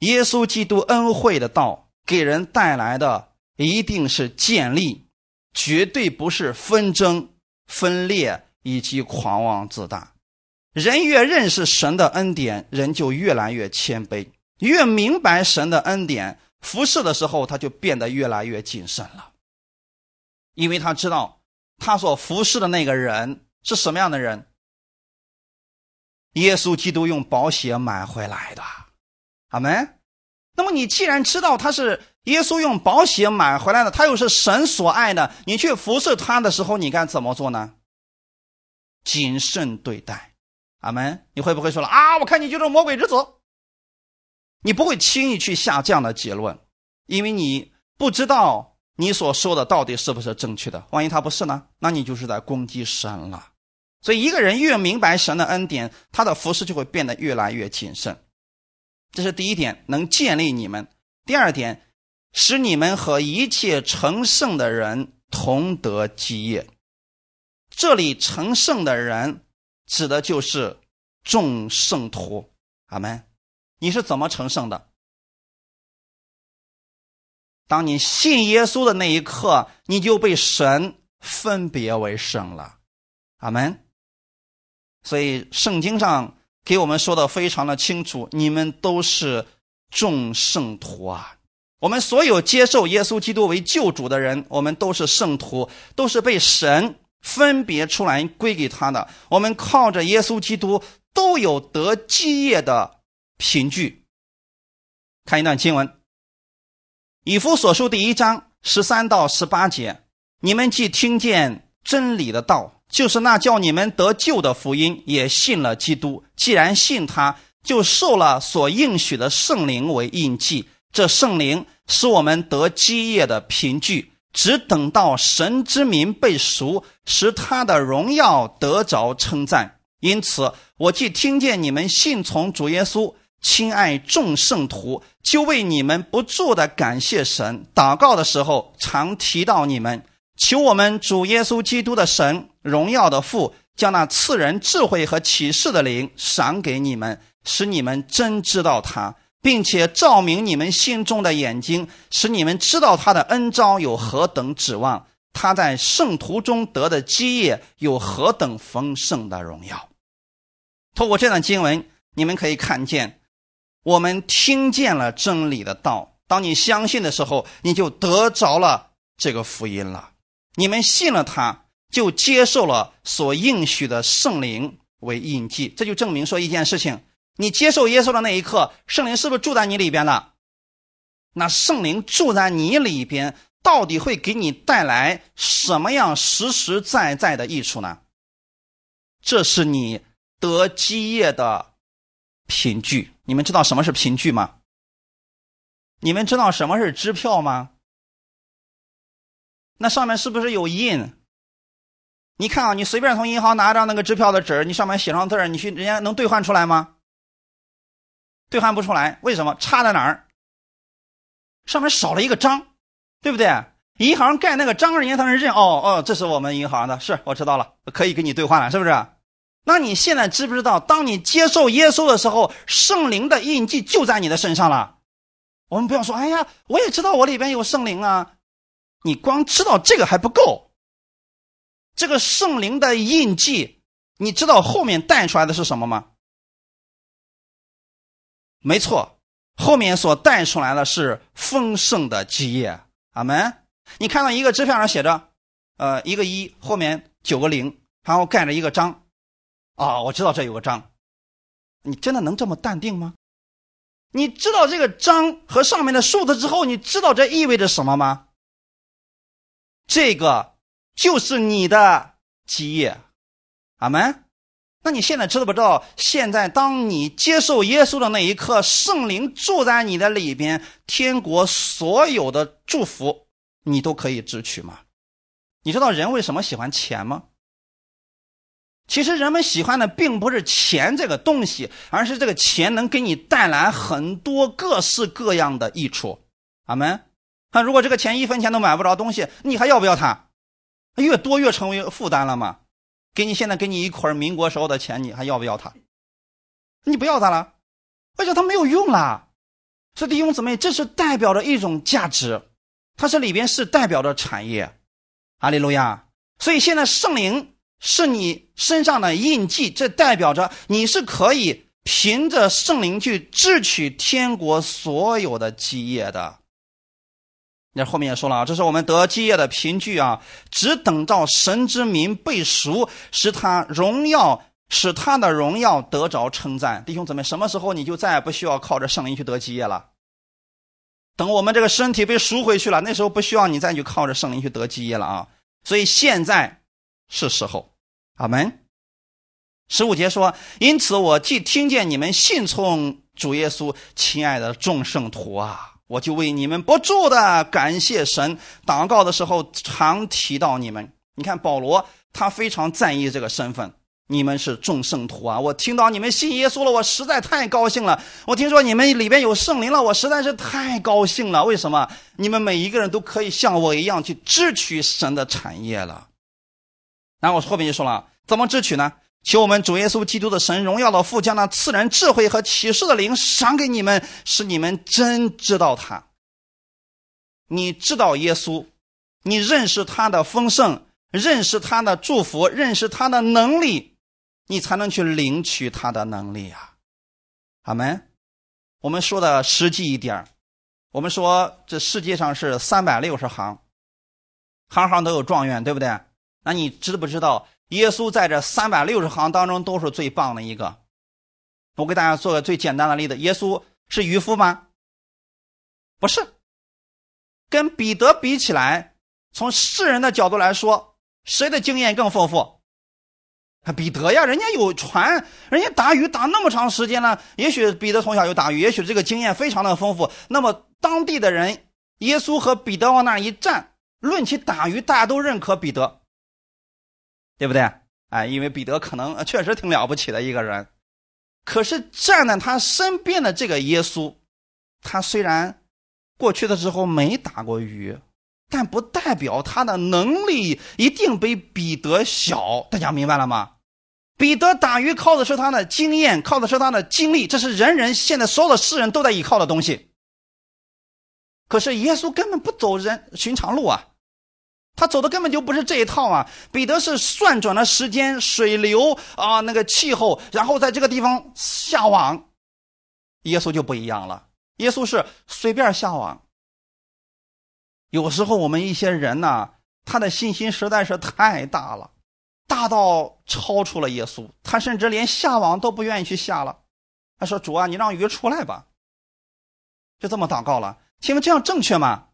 耶稣基督恩惠的道给人带来的一定是建立，绝对不是纷争、分裂以及狂妄自大。人越认识神的恩典，人就越来越谦卑，越明白神的恩典。服侍的时候，他就变得越来越谨慎了，因为他知道他所服侍的那个人是什么样的人。耶稣基督用宝血买回来的，阿门。那么你既然知道他是耶稣用宝血买回来的，他又是神所爱的，你去服侍他的时候，你该怎么做呢？谨慎对待，阿门。你会不会说了啊？我看你就是魔鬼之子。你不会轻易去下这样的结论，因为你不知道你所说的到底是不是正确的。万一他不是呢？那你就是在攻击神了。所以，一个人越明白神的恩典，他的服饰就会变得越来越谨慎。这是第一点，能建立你们；第二点，使你们和一切成圣的人同得基业。这里成圣的人指的就是众圣徒。阿门。你是怎么成圣的？当你信耶稣的那一刻，你就被神分别为圣了，阿门。所以圣经上给我们说的非常的清楚，你们都是众圣徒啊！我们所有接受耶稣基督为救主的人，我们都是圣徒，都是被神分别出来归给他的。我们靠着耶稣基督，都有得基业的。凭据，看一段经文，《以弗所书》第一章十三到十八节：你们既听见真理的道，就是那叫你们得救的福音，也信了基督。既然信他，就受了所应许的圣灵为印记。这圣灵是我们得基业的凭据。只等到神之名被赎，使他的荣耀得着称赞。因此，我既听见你们信从主耶稣，亲爱众圣徒，就为你们不住的感谢神。祷告的时候，常提到你们，求我们主耶稣基督的神，荣耀的父，将那赐人智慧和启示的灵赏给你们，使你们真知道他，并且照明你们心中的眼睛，使你们知道他的恩招有何等指望。他在圣徒中得的基业有何等丰盛的荣耀？透过这段经文，你们可以看见，我们听见了真理的道。当你相信的时候，你就得着了这个福音了。你们信了他，就接受了所应许的圣灵为印记。这就证明说一件事情：你接受耶稣的那一刻，圣灵是不是住在你里边了？那圣灵住在你里边。到底会给你带来什么样实实在在的益处呢？这是你得基业的凭据。你们知道什么是凭据吗？你们知道什么是支票吗？那上面是不是有印？你看啊，你随便从银行拿张那个支票的纸，你上面写上字，你去人家能兑换出来吗？兑换不出来，为什么？差在哪儿？上面少了一个章。对不对？银行盖那个章，人家才能认。哦哦，这是我们银行的，是我知道了，可以给你兑换了，是不是？那你现在知不知道，当你接受耶稣的时候，圣灵的印记就在你的身上了？我们不要说，哎呀，我也知道我里边有圣灵啊。你光知道这个还不够，这个圣灵的印记，你知道后面带出来的是什么吗？没错，后面所带出来的是丰盛的基业。阿门！你看到一个支票上写着，呃，一个一后面九个零，然后盖着一个章，啊，我知道这有个章。你真的能这么淡定吗？你知道这个章和上面的数字之后，你知道这意味着什么吗？这个就是你的基业。阿门！那你现在知道不知道？现在当你接受耶稣的那一刻，圣灵住在你的里边，天国所有的祝福你都可以支取吗？你知道人为什么喜欢钱吗？其实人们喜欢的并不是钱这个东西，而是这个钱能给你带来很多各式各样的益处。阿门。那如果这个钱一分钱都买不着东西，你还要不要它？越多越成为负担了吗？给你现在给你一捆民国时候的钱，你还要不要它？你不要它了，而且它没有用了。所以弟兄姊妹，这是代表着一种价值，它这里边是代表着产业。阿利路亚。所以现在圣灵是你身上的印记，这代表着你是可以凭着圣灵去支取天国所有的基业的。那后面也说了啊，这是我们得基业的凭据啊，只等到神之名被赎，使他荣耀，使他的荣耀得着称赞。弟兄姊妹，什么时候你就再也不需要靠着圣灵去得基业了？等我们这个身体被赎回去了，那时候不需要你再去靠着圣灵去得基业了啊。所以现在是时候。阿门。十五节说，因此我既听见你们信从主耶稣，亲爱的众圣徒啊。我就为你们不住的感谢神，祷告的时候常提到你们。你看保罗，他非常在意这个身份。你们是众圣徒啊！我听到你们信耶稣了，我实在太高兴了。我听说你们里边有圣灵了，我实在是太高兴了。为什么？你们每一个人都可以像我一样去支取神的产业了。然后我后面就说了，怎么支取呢？求我们主耶稣基督的神荣耀的父将那赐人智慧和启示的灵赏给你们，使你们真知道他。你知道耶稣，你认识他的丰盛，认识他的祝福，认识他的能力，你才能去领取他的能力啊。阿门。我们说的实际一点我们说这世界上是三百六十行，行行都有状元，对不对？那你知不知道？耶稣在这三百六十行当中都是最棒的一个。我给大家做个最简单的例子：耶稣是渔夫吗？不是。跟彼得比起来，从世人的角度来说，谁的经验更丰富？彼得呀，人家有船，人家打鱼打那么长时间了。也许彼得从小就打鱼，也许这个经验非常的丰富。那么当地的人，耶稣和彼得往那一站，论起打鱼，大家都认可彼得。对不对？哎，因为彼得可能确实挺了不起的一个人。可是站在他身边的这个耶稣，他虽然过去的时候没打过鱼，但不代表他的能力一定比彼得小。大家明白了吗？彼得打鱼靠的是他的经验，靠的是他的经历，这是人人现在所有的世人都在依靠的东西。可是耶稣根本不走人寻常路啊，他走的根本就不是这一套啊。彼得是算准了时间、水流啊，那个气候，然后在这个地方下网。耶稣就不一样了，耶稣是随便下网。有时候我们一些人呢，他的信心实在是太大了。大到超出了耶稣，他甚至连下网都不愿意去下了。他说：“主啊，你让鱼出来吧。”就这么祷告了。请问这样正确吗？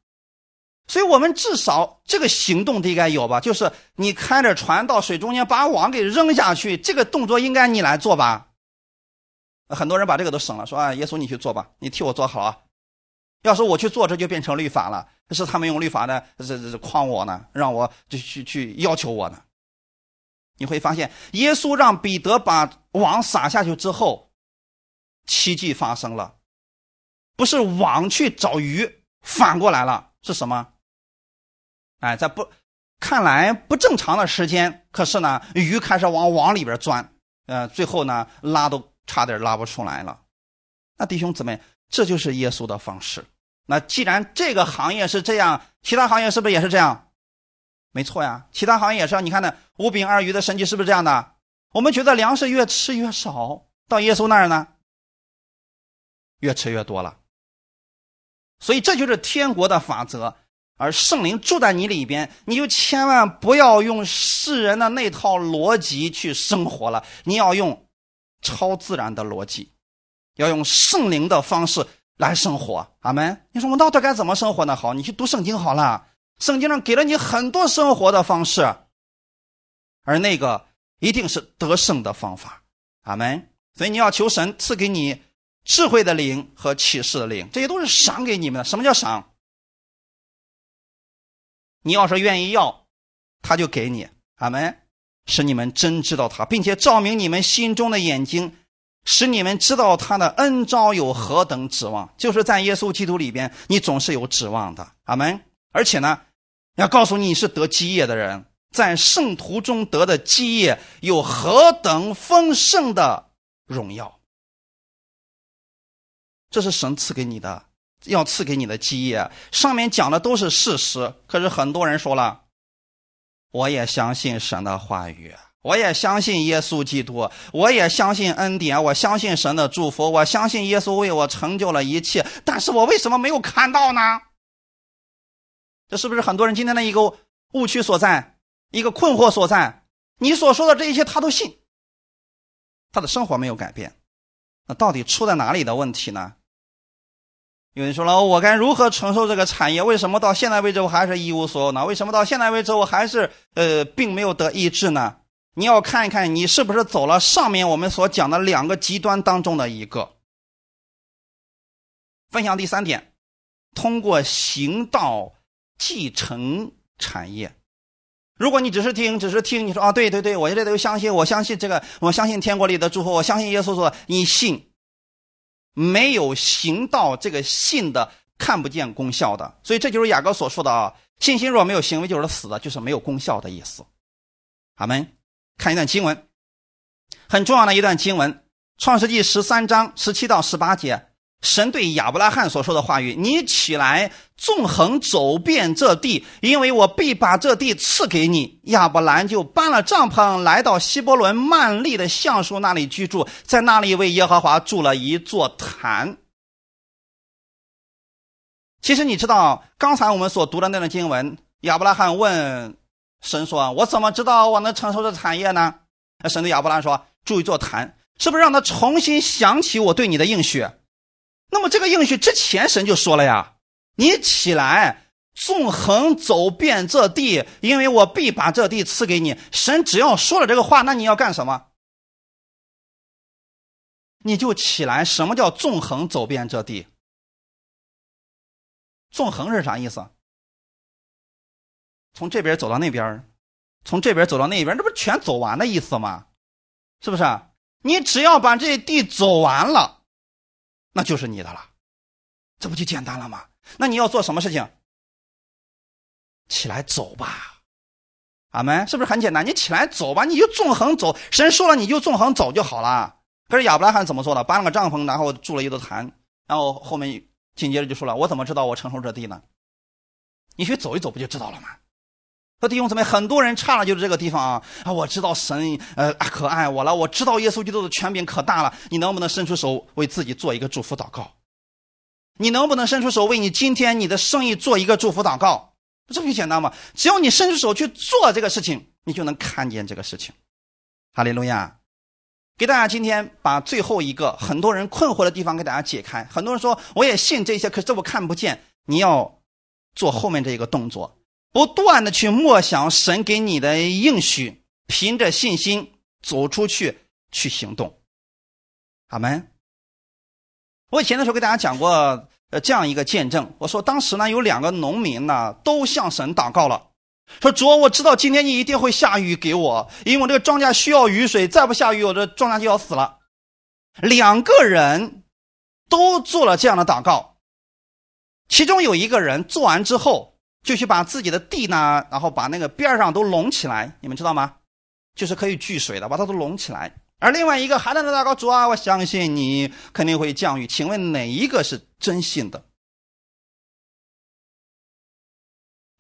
所以我们至少这个行动得应该有吧？就是你开着船到水中间，把网给扔下去，这个动作应该你来做吧？很多人把这个都省了，说：“啊，耶稣你去做吧，你替我做好啊。”要是我去做，这就变成律法了。是他们用律法呢，这这诓我呢，让我就去去要求我呢。你会发现，耶稣让彼得把网撒下去之后，奇迹发生了，不是网去找鱼，反过来了，是什么？哎，在不看来不正常的时间，可是呢，鱼开始往网里边钻，呃，最后呢，拉都差点拉不出来了。那弟兄姊妹，这就是耶稣的方式。那既然这个行业是这样，其他行业是不是也是这样？没错呀，其他行业也是。你看那五饼二鱼的神迹是不是这样的？我们觉得粮食越吃越少，到耶稣那儿呢，越吃越多了。所以这就是天国的法则。而圣灵住在你里边，你就千万不要用世人的那套逻辑去生活了，你要用超自然的逻辑，要用圣灵的方式来生活。阿门。你说我到底该怎么生活呢？好，你去读圣经好了。圣经上给了你很多生活的方式，而那个一定是得胜的方法。阿门。所以你要求神赐给你智慧的灵和启示的灵，这些都是赏给你们的。什么叫赏？你要是愿意要，他就给你。阿门。使你们真知道他，并且照明你们心中的眼睛，使你们知道他的恩招有何等指望。就是在耶稣基督里边，你总是有指望的。阿门。而且呢，要告诉你，你是得基业的人，在圣徒中得的基业有何等丰盛的荣耀？这是神赐给你的，要赐给你的基业。上面讲的都是事实，可是很多人说了，我也相信神的话语，我也相信耶稣基督，我也相信恩典，我相信神的祝福，我相信耶稣为我成就了一切，但是我为什么没有看到呢？这是不是很多人今天的一个误区所在，一个困惑所在？你所说的这一切，他都信，他的生活没有改变，那到底出在哪里的问题呢？有人说了，我该如何承受这个产业？为什么到现在为止我还是一无所有呢？为什么到现在为止我还是呃并没有得医治呢？你要看一看，你是不是走了上面我们所讲的两个极端当中的一个。分享第三点，通过行道。继承产业，如果你只是听，只是听，你说啊，对对对，我这都相信，我相信这个，我相信天国里的祝福，我相信耶稣说，你信，没有行到这个信的，看不见功效的，所以这就是雅各所说的啊，信心若没有行为就是死的，就是没有功效的意思。阿门。看一段经文，很重要的一段经文，《创世纪十三章十七到十八节。神对亚伯拉罕所说的话语：“你起来，纵横走遍这地，因为我必把这地赐给你。”亚伯兰就搬了帐篷，来到希伯伦曼利的橡树那里居住，在那里为耶和华筑了一座坛。其实你知道，刚才我们所读的那段经文，亚伯拉罕问神说：“我怎么知道我能承受这产业呢？”神对亚伯拉罕说：“筑一座坛，是不是让他重新想起我对你的应许？”那么这个应许之前神就说了呀，你起来纵横走遍这地，因为我必把这地赐给你。神只要说了这个话，那你要干什么？你就起来。什么叫纵横走遍这地？纵横是啥意思？从这边走到那边，从这边走到那边，这不全走完的意思吗？是不是？你只要把这地走完了，那就是你的了，这不就简单了吗？那你要做什么事情？起来走吧，阿门！是不是很简单？你起来走吧，你就纵横走。神说了，你就纵横走就好了。可是亚伯拉罕怎么做的？搬了个帐篷，然后住了一座坛，然后后面紧接着就说了：“我怎么知道我承受这地呢？你去走一走，不就知道了吗？”说弟兄姊妹，很多人差了就是这个地方啊啊！我知道神呃可爱我了，我知道耶稣基督的权柄可大了。你能不能伸出手为自己做一个祝福祷告？你能不能伸出手为你今天你的生意做一个祝福祷告？这不就简单吗？只要你伸出手去做这个事情，你就能看见这个事情。哈利路亚！给大家今天把最后一个很多人困惑的地方给大家解开。很多人说我也信这些，可是我看不见。你要做后面这一个动作，不断的去默想神给你的应许，凭着信心走出去去行动。阿门。我以前的时候给大家讲过呃这样一个见证，我说当时呢有两个农民呢都向神祷告了。说主，我知道今天你一定会下雨给我，因为我这个庄稼需要雨水，再不下雨，我这庄稼就要死了。两个人都做了这样的祷告，其中有一个人做完之后，就去把自己的地呢，然后把那个边上都拢起来，你们知道吗？就是可以聚水的，把它都拢起来。而另外一个还在那祷告，主啊，我相信你肯定会降雨。请问哪一个是真信的？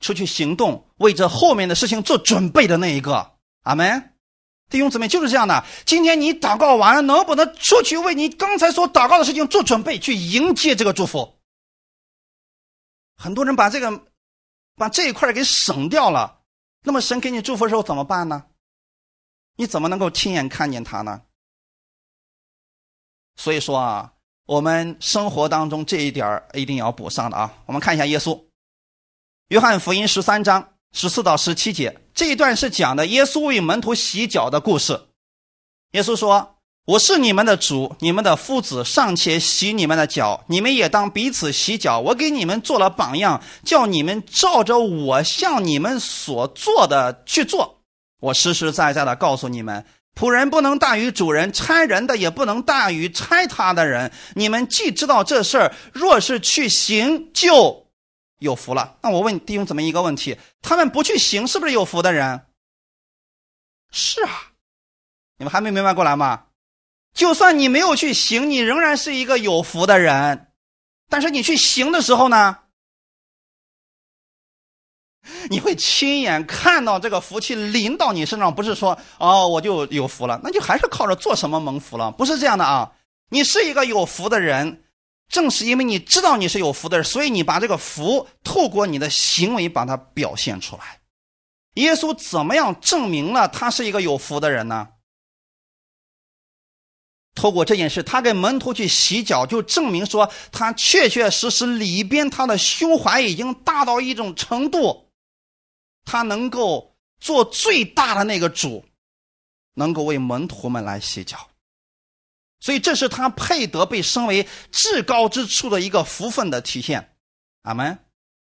出去行动，为这后面的事情做准备的那一个，阿门。弟兄姊妹就是这样的。今天你祷告完了，能不能出去为你刚才所祷告的事情做准备，去迎接这个祝福？很多人把这个，把这一块给省掉了。那么神给你祝福的时候怎么办呢？你怎么能够亲眼看见他呢？所以说啊，我们生活当中这一点一定要补上的啊。我们看一下耶稣。约翰福音十三章十四到十七节这一段是讲的耶稣为门徒洗脚的故事。耶稣说：“我是你们的主，你们的夫子尚且洗你们的脚，你们也当彼此洗脚。我给你们做了榜样，叫你们照着我向你们所做的去做。我实实在在的告诉你们，仆人不能大于主人，差人的也不能大于差他的人。你们既知道这事儿，若是去行，就。”有福了，那我问弟兄姊妹一个问题：他们不去行，是不是有福的人？是啊，你们还没明白过来吗？就算你没有去行，你仍然是一个有福的人。但是你去行的时候呢，你会亲眼看到这个福气临到你身上，不是说哦我就有福了，那就还是靠着做什么蒙福了？不是这样的啊！你是一个有福的人。正是因为你知道你是有福的人，所以你把这个福透过你的行为把它表现出来。耶稣怎么样证明了他是一个有福的人呢？透过这件事，他给门徒去洗脚，就证明说他确确实实里边他的胸怀已经大到一种程度，他能够做最大的那个主，能够为门徒们来洗脚。所以这是他配得被升为至高之处的一个福分的体现，阿门。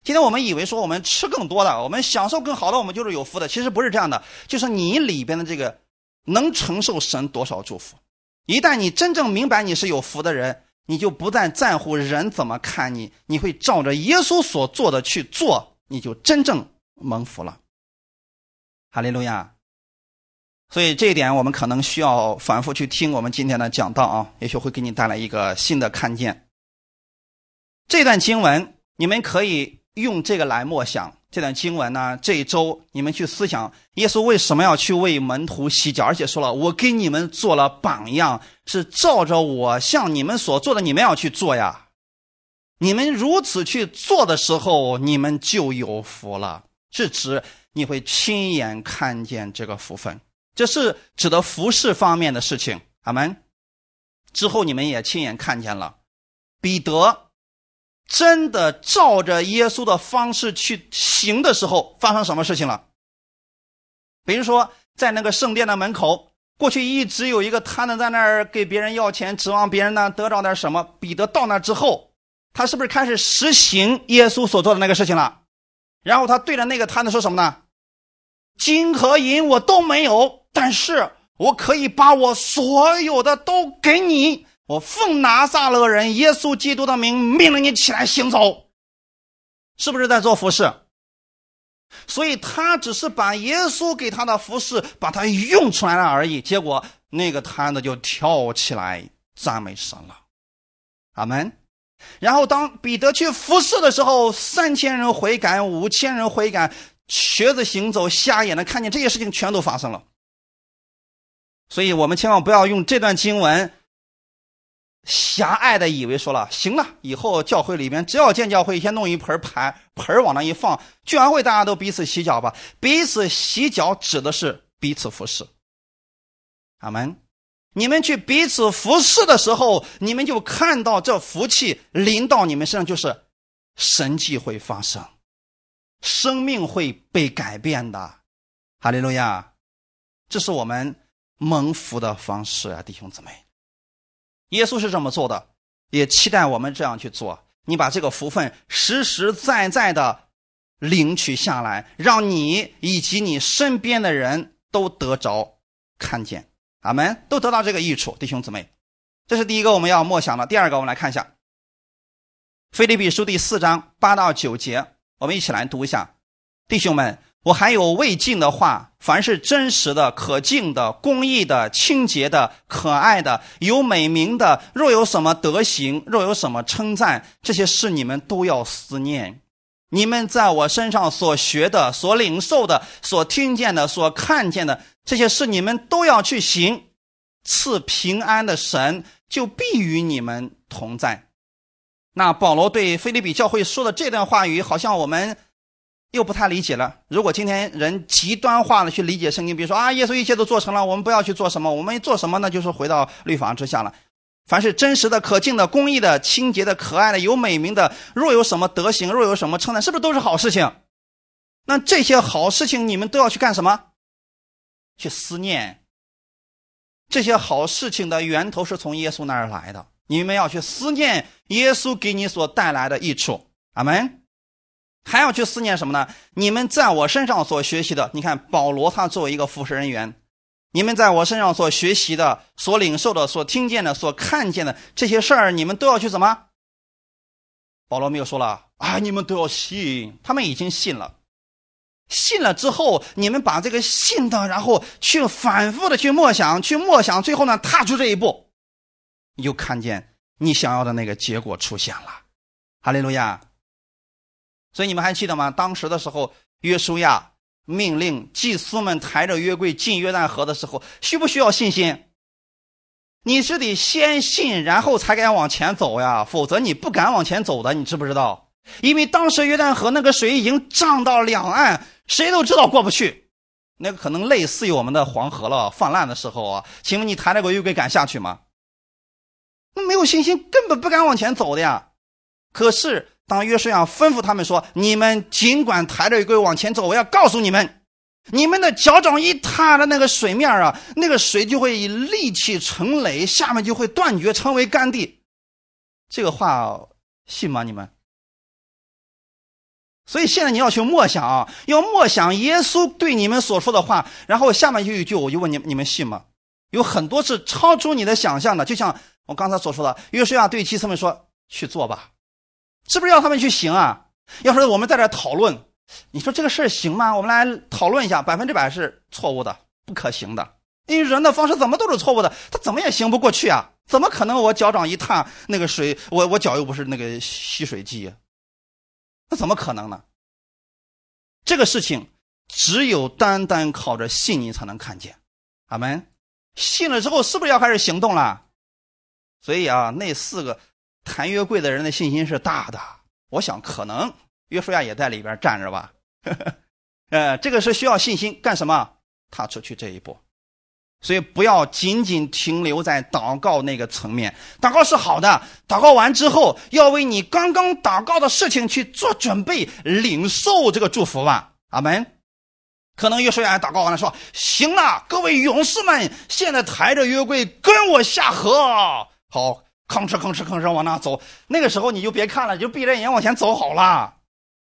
今天我们以为说我们吃更多的，我们享受更好的，我们就是有福的。其实不是这样的，就是你里边的这个能承受神多少祝福。一旦你真正明白你是有福的人，你就不再在乎人怎么看你，你会照着耶稣所做的去做，你就真正蒙福了。哈利路亚。所以这一点，我们可能需要反复去听我们今天的讲道啊，也许会给你带来一个新的看见。这段经文，你们可以用这个来默想。这段经文呢，这一周你们去思想，耶稣为什么要去为门徒洗脚，而且说了，我给你们做了榜样，是照着我向你们所做的，你们要去做呀。你们如此去做的时候，你们就有福了，是指你会亲眼看见这个福分。这是指的服饰方面的事情，阿门。之后你们也亲眼看见了，彼得真的照着耶稣的方式去行的时候，发生什么事情了？比如说，在那个圣殿的门口，过去一直有一个摊子在那儿给别人要钱，指望别人呢得到点什么。彼得到那之后，他是不是开始实行耶稣所做的那个事情了？然后他对着那个摊子说什么呢？金和银我都没有，但是我可以把我所有的都给你。我奉拿撒勒人耶稣基督的名，命令你起来行走。是不是在做服饰？所以他只是把耶稣给他的服饰把它用出来了而已。结果那个摊子就跳起来赞美神了，阿门。然后当彼得去服侍的时候，三千人悔改，五千人悔改，瘸子行走，瞎眼的看见，这些事情全都发生了。所以我们千万不要用这段经文狭隘的以为说了，行了，以后教会里面只要建教会，先弄一盆盘盆往那一放，聚完会大家都彼此洗脚吧。彼此洗脚指的是彼此服侍。阿门。你们去彼此服侍的时候，你们就看到这福气临到你们身上，就是神迹会发生，生命会被改变的。哈利路亚！这是我们蒙福的方式啊，弟兄姊妹。耶稣是这么做的，也期待我们这样去做。你把这个福分实实在在的领取下来，让你以及你身边的人都得着看见。阿门，都得到这个益处，弟兄姊妹，这是第一个我们要默想的。第二个，我们来看一下《菲利比书》第四章八到九节，我们一起来读一下。弟兄们，我还有未尽的话：凡是真实的、可敬的、公义的、清洁的、可爱的、有美名的，若有什么德行，若有什么称赞，这些事你们都要思念。你们在我身上所学的、所领受的、所听见的、所看见的这些事，你们都要去行。赐平安的神就必与你们同在。那保罗对菲利比教会说的这段话语，好像我们又不太理解了。如果今天人极端化的去理解圣经，比如说啊，耶稣一切都做成了，我们不要去做什么，我们做什么呢？就是回到律法之下了。凡是真实的、可敬的、公义的、清洁的、可爱的、有美名的，若有什么德行，若有什么称赞，是不是都是好事情？那这些好事情，你们都要去干什么？去思念。这些好事情的源头是从耶稣那儿来的，你们要去思念耶稣给你所带来的益处。阿门。还要去思念什么呢？你们在我身上所学习的，你看保罗他作为一个服侍人员。你们在我身上所学习的、所领受的、所听见的、所看见的这些事儿，你们都要去怎么？保罗没有说了啊，你们都要信，他们已经信了。信了之后，你们把这个信的，然后去反复的去默想，去默想，最后呢，踏出这一步，你就看见你想要的那个结果出现了。哈利路亚。所以你们还记得吗？当时的时候，约书亚。命令祭司们抬着约柜进约旦河的时候，需不需要信心？你是得先信，然后才敢往前走呀，否则你不敢往前走的，你知不知道？因为当时约旦河那个水已经涨到两岸，谁都知道过不去。那个可能类似于我们的黄河了，泛滥的时候啊，请问你抬着个约柜敢下去吗？那没有信心，根本不敢往前走的呀。可是。当约书亚吩咐他们说：“你们尽管抬着一个往前走，我要告诉你们，你们的脚掌一踏的那个水面啊，那个水就会立起成垒，下面就会断绝，成为干地。”这个话信吗？你们？所以现在你要去默想啊，要默想耶稣对你们所说的话，然后下面就有一句，我就问你：你们信吗？有很多是超出你的想象的，就像我刚才所说的，约书亚对祭司们说：“去做吧。”是不是要他们去行啊？要是我们在这讨论，你说这个事儿行吗？我们来讨论一下，百分之百是错误的，不可行的。因为人的方式怎么都是错误的，他怎么也行不过去啊？怎么可能我脚掌一踏那个水，我我脚又不是那个吸水机，那怎么可能呢？这个事情只有单单靠着信你才能看见。阿门。信了之后，是不是要开始行动了？所以啊，那四个。谭约柜的人的信心是大的，我想可能约书亚也在里边站着吧。呃，这个是需要信心干什么？踏出去这一步。所以不要仅仅停留在祷告那个层面，祷告是好的，祷告完之后要为你刚刚祷告的事情去做准备，领受这个祝福吧。阿门。可能约书亚祷告完了说：“行了，各位勇士们，现在抬着约柜跟我下河。”好。吭哧吭哧吭哧往那走，那个时候你就别看了，就闭着眼往前走好了。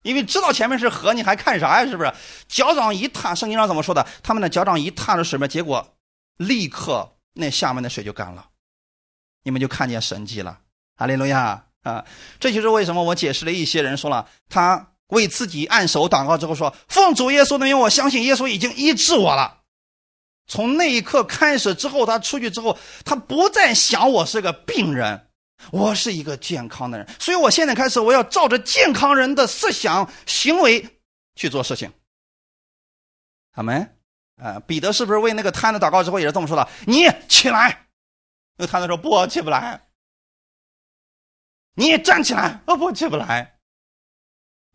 因为知道前面是河，你还看啥呀？是不是？脚掌一踏，圣经上怎么说的？他们的脚掌一踏着水面，结果立刻那下面的水就干了，你们就看见神迹了。哈利路亚啊！这就是为什么我解释了一些人说了，他为自己按手祷告之后说：“奉主耶稣的名，我相信耶稣已经医治我了。”从那一刻开始之后，他出去之后，他不再想我是个病人。我是一个健康的人，所以我现在开始，我要照着健康人的思想、行为去做事情。阿门。啊，彼得是不是为那个瘫子祷告之后也是这么说的？你起来。那个瘫的说：“不，起不来。”你站起来。哦，不，起不来。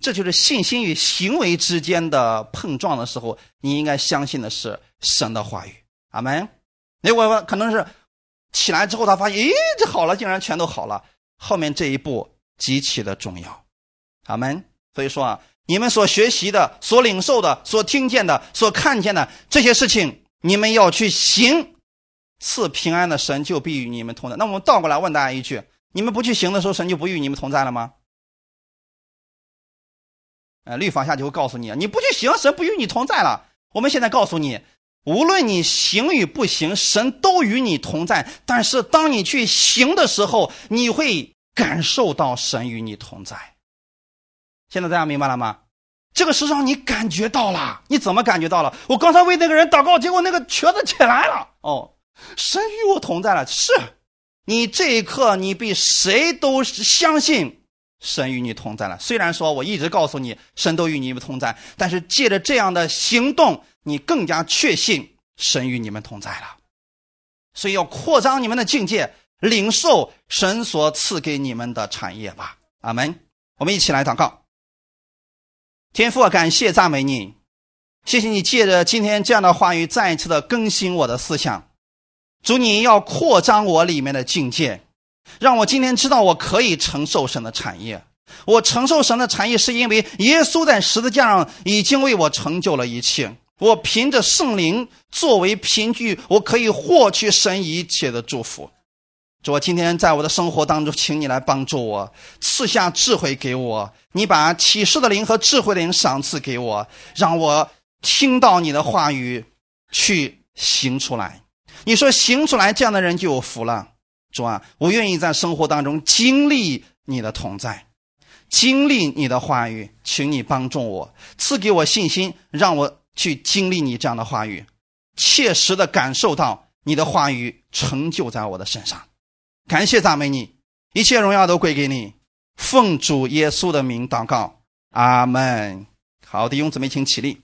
这就是信心与行为之间的碰撞的时候，你应该相信的是神的话语。阿门。那我可能是。起来之后，他发现，咦，这好了，竟然全都好了。后面这一步极其的重要，阿门。所以说啊，你们所学习的、所领受的、所听见的、所看见的这些事情，你们要去行，赐平安的神就必与你们同在。那我们倒过来问大家一句：你们不去行的时候，神就不与你们同在了吗？呃，律法下就会告诉你，你不去行，神不与你同在了。我们现在告诉你。无论你行与不行，神都与你同在。但是当你去行的时候，你会感受到神与你同在。现在大家明白了吗？这个是让你感觉到了。你怎么感觉到了？我刚才为那个人祷告，结果那个瘸子起来了。哦，神与我同在了。是，你这一刻你比谁都相信神与你同在了。虽然说我一直告诉你神都与你们同在，但是借着这样的行动。你更加确信神与你们同在了，所以要扩张你们的境界，领受神所赐给你们的产业吧。阿门。我们一起来祷告。天父，感谢赞美你，谢谢你借着今天这样的话语，再一次的更新我的思想。主，你要扩张我里面的境界，让我今天知道我可以承受神的产业。我承受神的产业，是因为耶稣在十字架上已经为我成就了一切。我凭着圣灵作为凭据，我可以获取神一切的祝福。主，我今天在我的生活当中，请你来帮助我，赐下智慧给我。你把启示的灵和智慧的灵赏赐给我，让我听到你的话语，去行出来。你说行出来，这样的人就有福了。主啊，我愿意在生活当中经历你的同在，经历你的话语，请你帮助我，赐给我信心，让我。去经历你这样的话语，切实的感受到你的话语成就在我的身上。感谢赞美你，一切荣耀都归给你。奉主耶稣的名祷告，阿门。好，弟兄姊妹，请起立，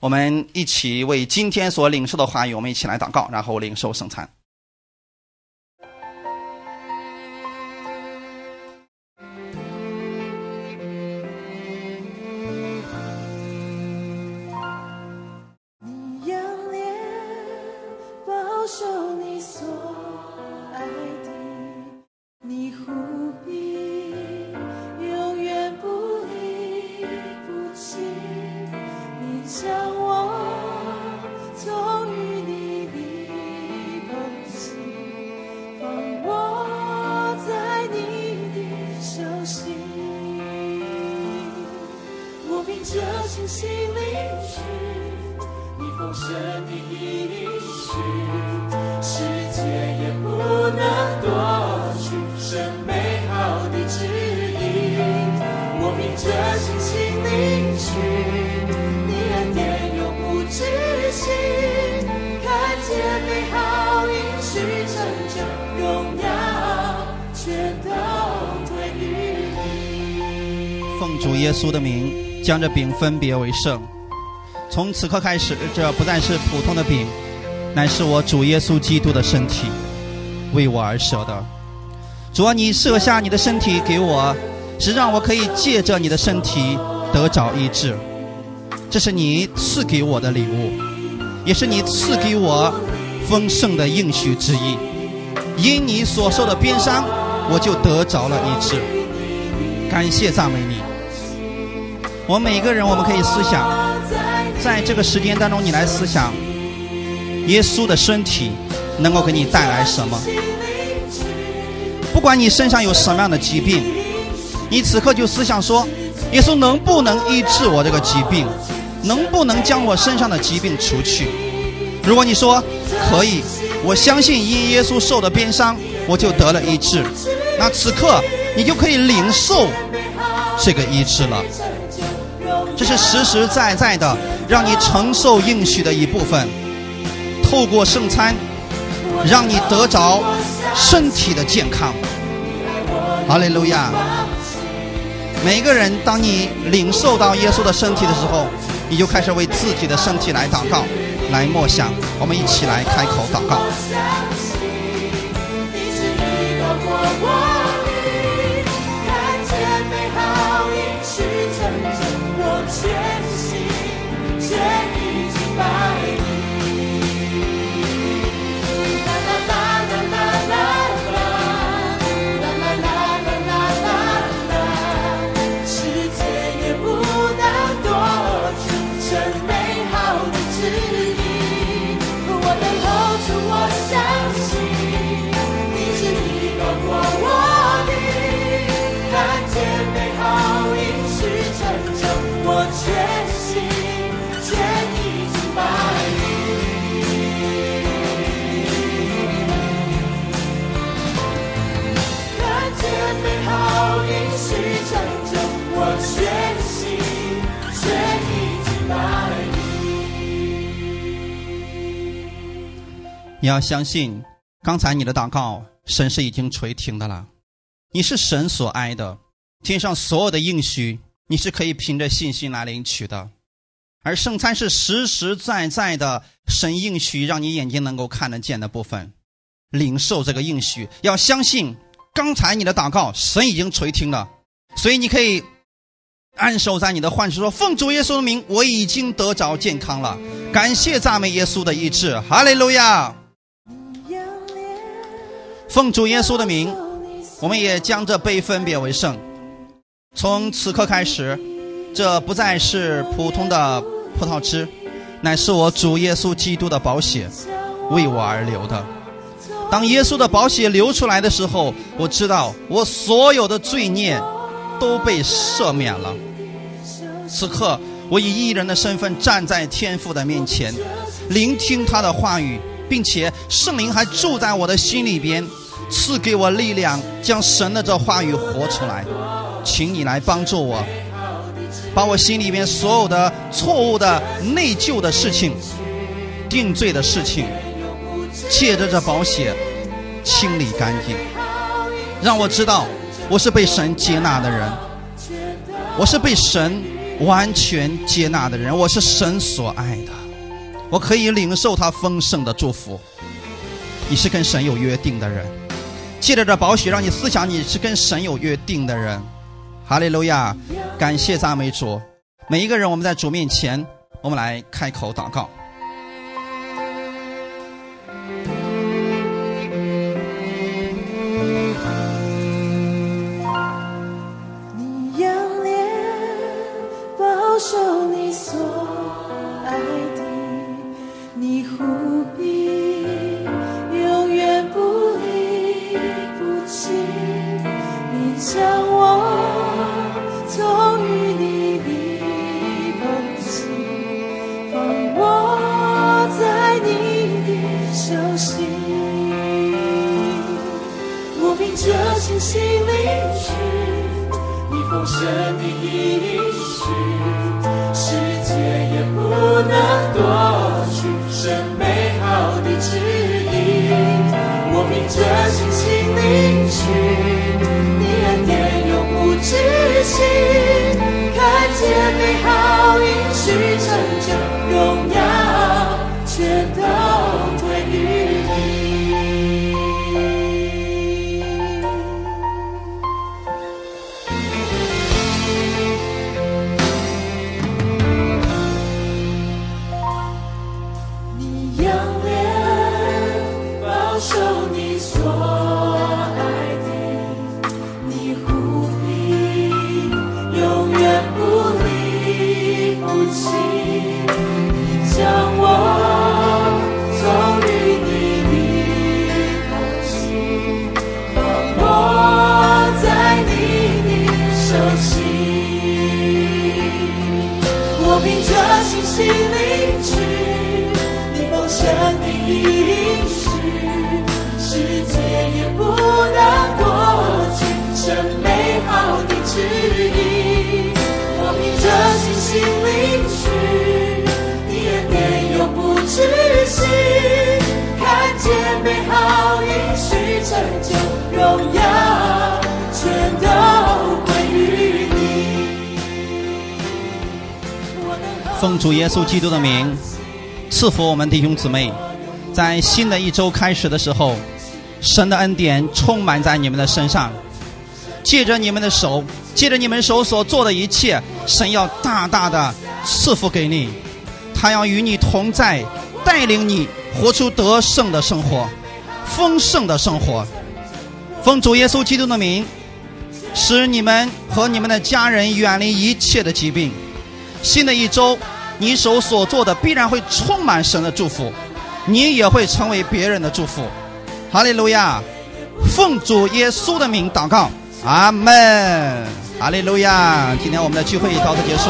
我们一起为今天所领受的话语，我们一起来祷告，然后领受圣餐。将这饼分别为圣，从此刻开始，这不再是普通的饼，乃是我主耶稣基督的身体，为我而舍的。主啊，你舍下你的身体给我，是让我可以借着你的身体得着医治。这是你赐给我的礼物，也是你赐给我丰盛的应许之一。因你所受的鞭伤，我就得着了医治。感谢赞美你。我们每个人，我们可以思想，在这个时间当中，你来思想，耶稣的身体能够给你带来什么？不管你身上有什么样的疾病，你此刻就思想说：耶稣能不能医治我这个疾病？能不能将我身上的疾病除去？如果你说可以，我相信因耶稣受的鞭伤，我就得了医治。那此刻你就可以领受这个医治了。这是实实在在的，让你承受应许的一部分。透过圣餐，让你得着身体的健康。哈利路亚！每个人，当你领受到耶稣的身体的时候，你就开始为自己的身体来祷告，来默想。我们一起来开口祷告。by. 你要相信，刚才你的祷告，神是已经垂听的了。你是神所爱的，天上所有的应许，你是可以凭着信心来领取的。而圣餐是实实在在的神应许，让你眼睛能够看得见的部分，领受这个应许，要相信刚才你的祷告，神已经垂听了。所以你可以安守在你的患处，说：“奉主耶稣的名，我已经得着健康了。”感谢赞美耶稣的医治，哈利路亚。奉主耶稣的名，我们也将这杯分别为圣。从此刻开始，这不再是普通的葡萄汁，乃是我主耶稣基督的宝血，为我而流的。当耶稣的宝血流出来的时候，我知道我所有的罪孽都被赦免了。此刻，我以艺人的身份站在天父的面前，聆听他的话语，并且圣灵还住在我的心里边。赐给我力量，将神的这话语活出来，请你来帮助我，把我心里面所有的错误的、内疚的事情、定罪的事情，借着这宝血清理干净，让我知道我是被神接纳的人，我是被神完全接纳的人，我是神所爱的，我可以领受他丰盛的祝福。你是跟神有约定的人。借着这宝血，让你思想你是跟神有约定的人，哈利路亚！感谢赞美主，每一个人，我们在主面前，我们来开口祷告。凭着信心领取你丰盛的应许，世界也不能夺去神美好的旨意。我凭着信心领取你恩典永不止息，看见美好应许，成就荣耀，全都。稣基督的名，赐福我们弟兄姊妹，在新的一周开始的时候，神的恩典充满在你们的身上，借着你们的手，借着你们手所做的一切，神要大大的赐福给你，他要与你同在，带领你活出得胜的生活，丰盛的生活。奉主耶稣基督的名，使你们和你们的家人远离一切的疾病。新的一周，你手所做的必然会充满神的祝福，你也会成为别人的祝福。哈利路亚！奉主耶稣的名祷告，阿门。哈利路亚！今天我们的聚会到此结束。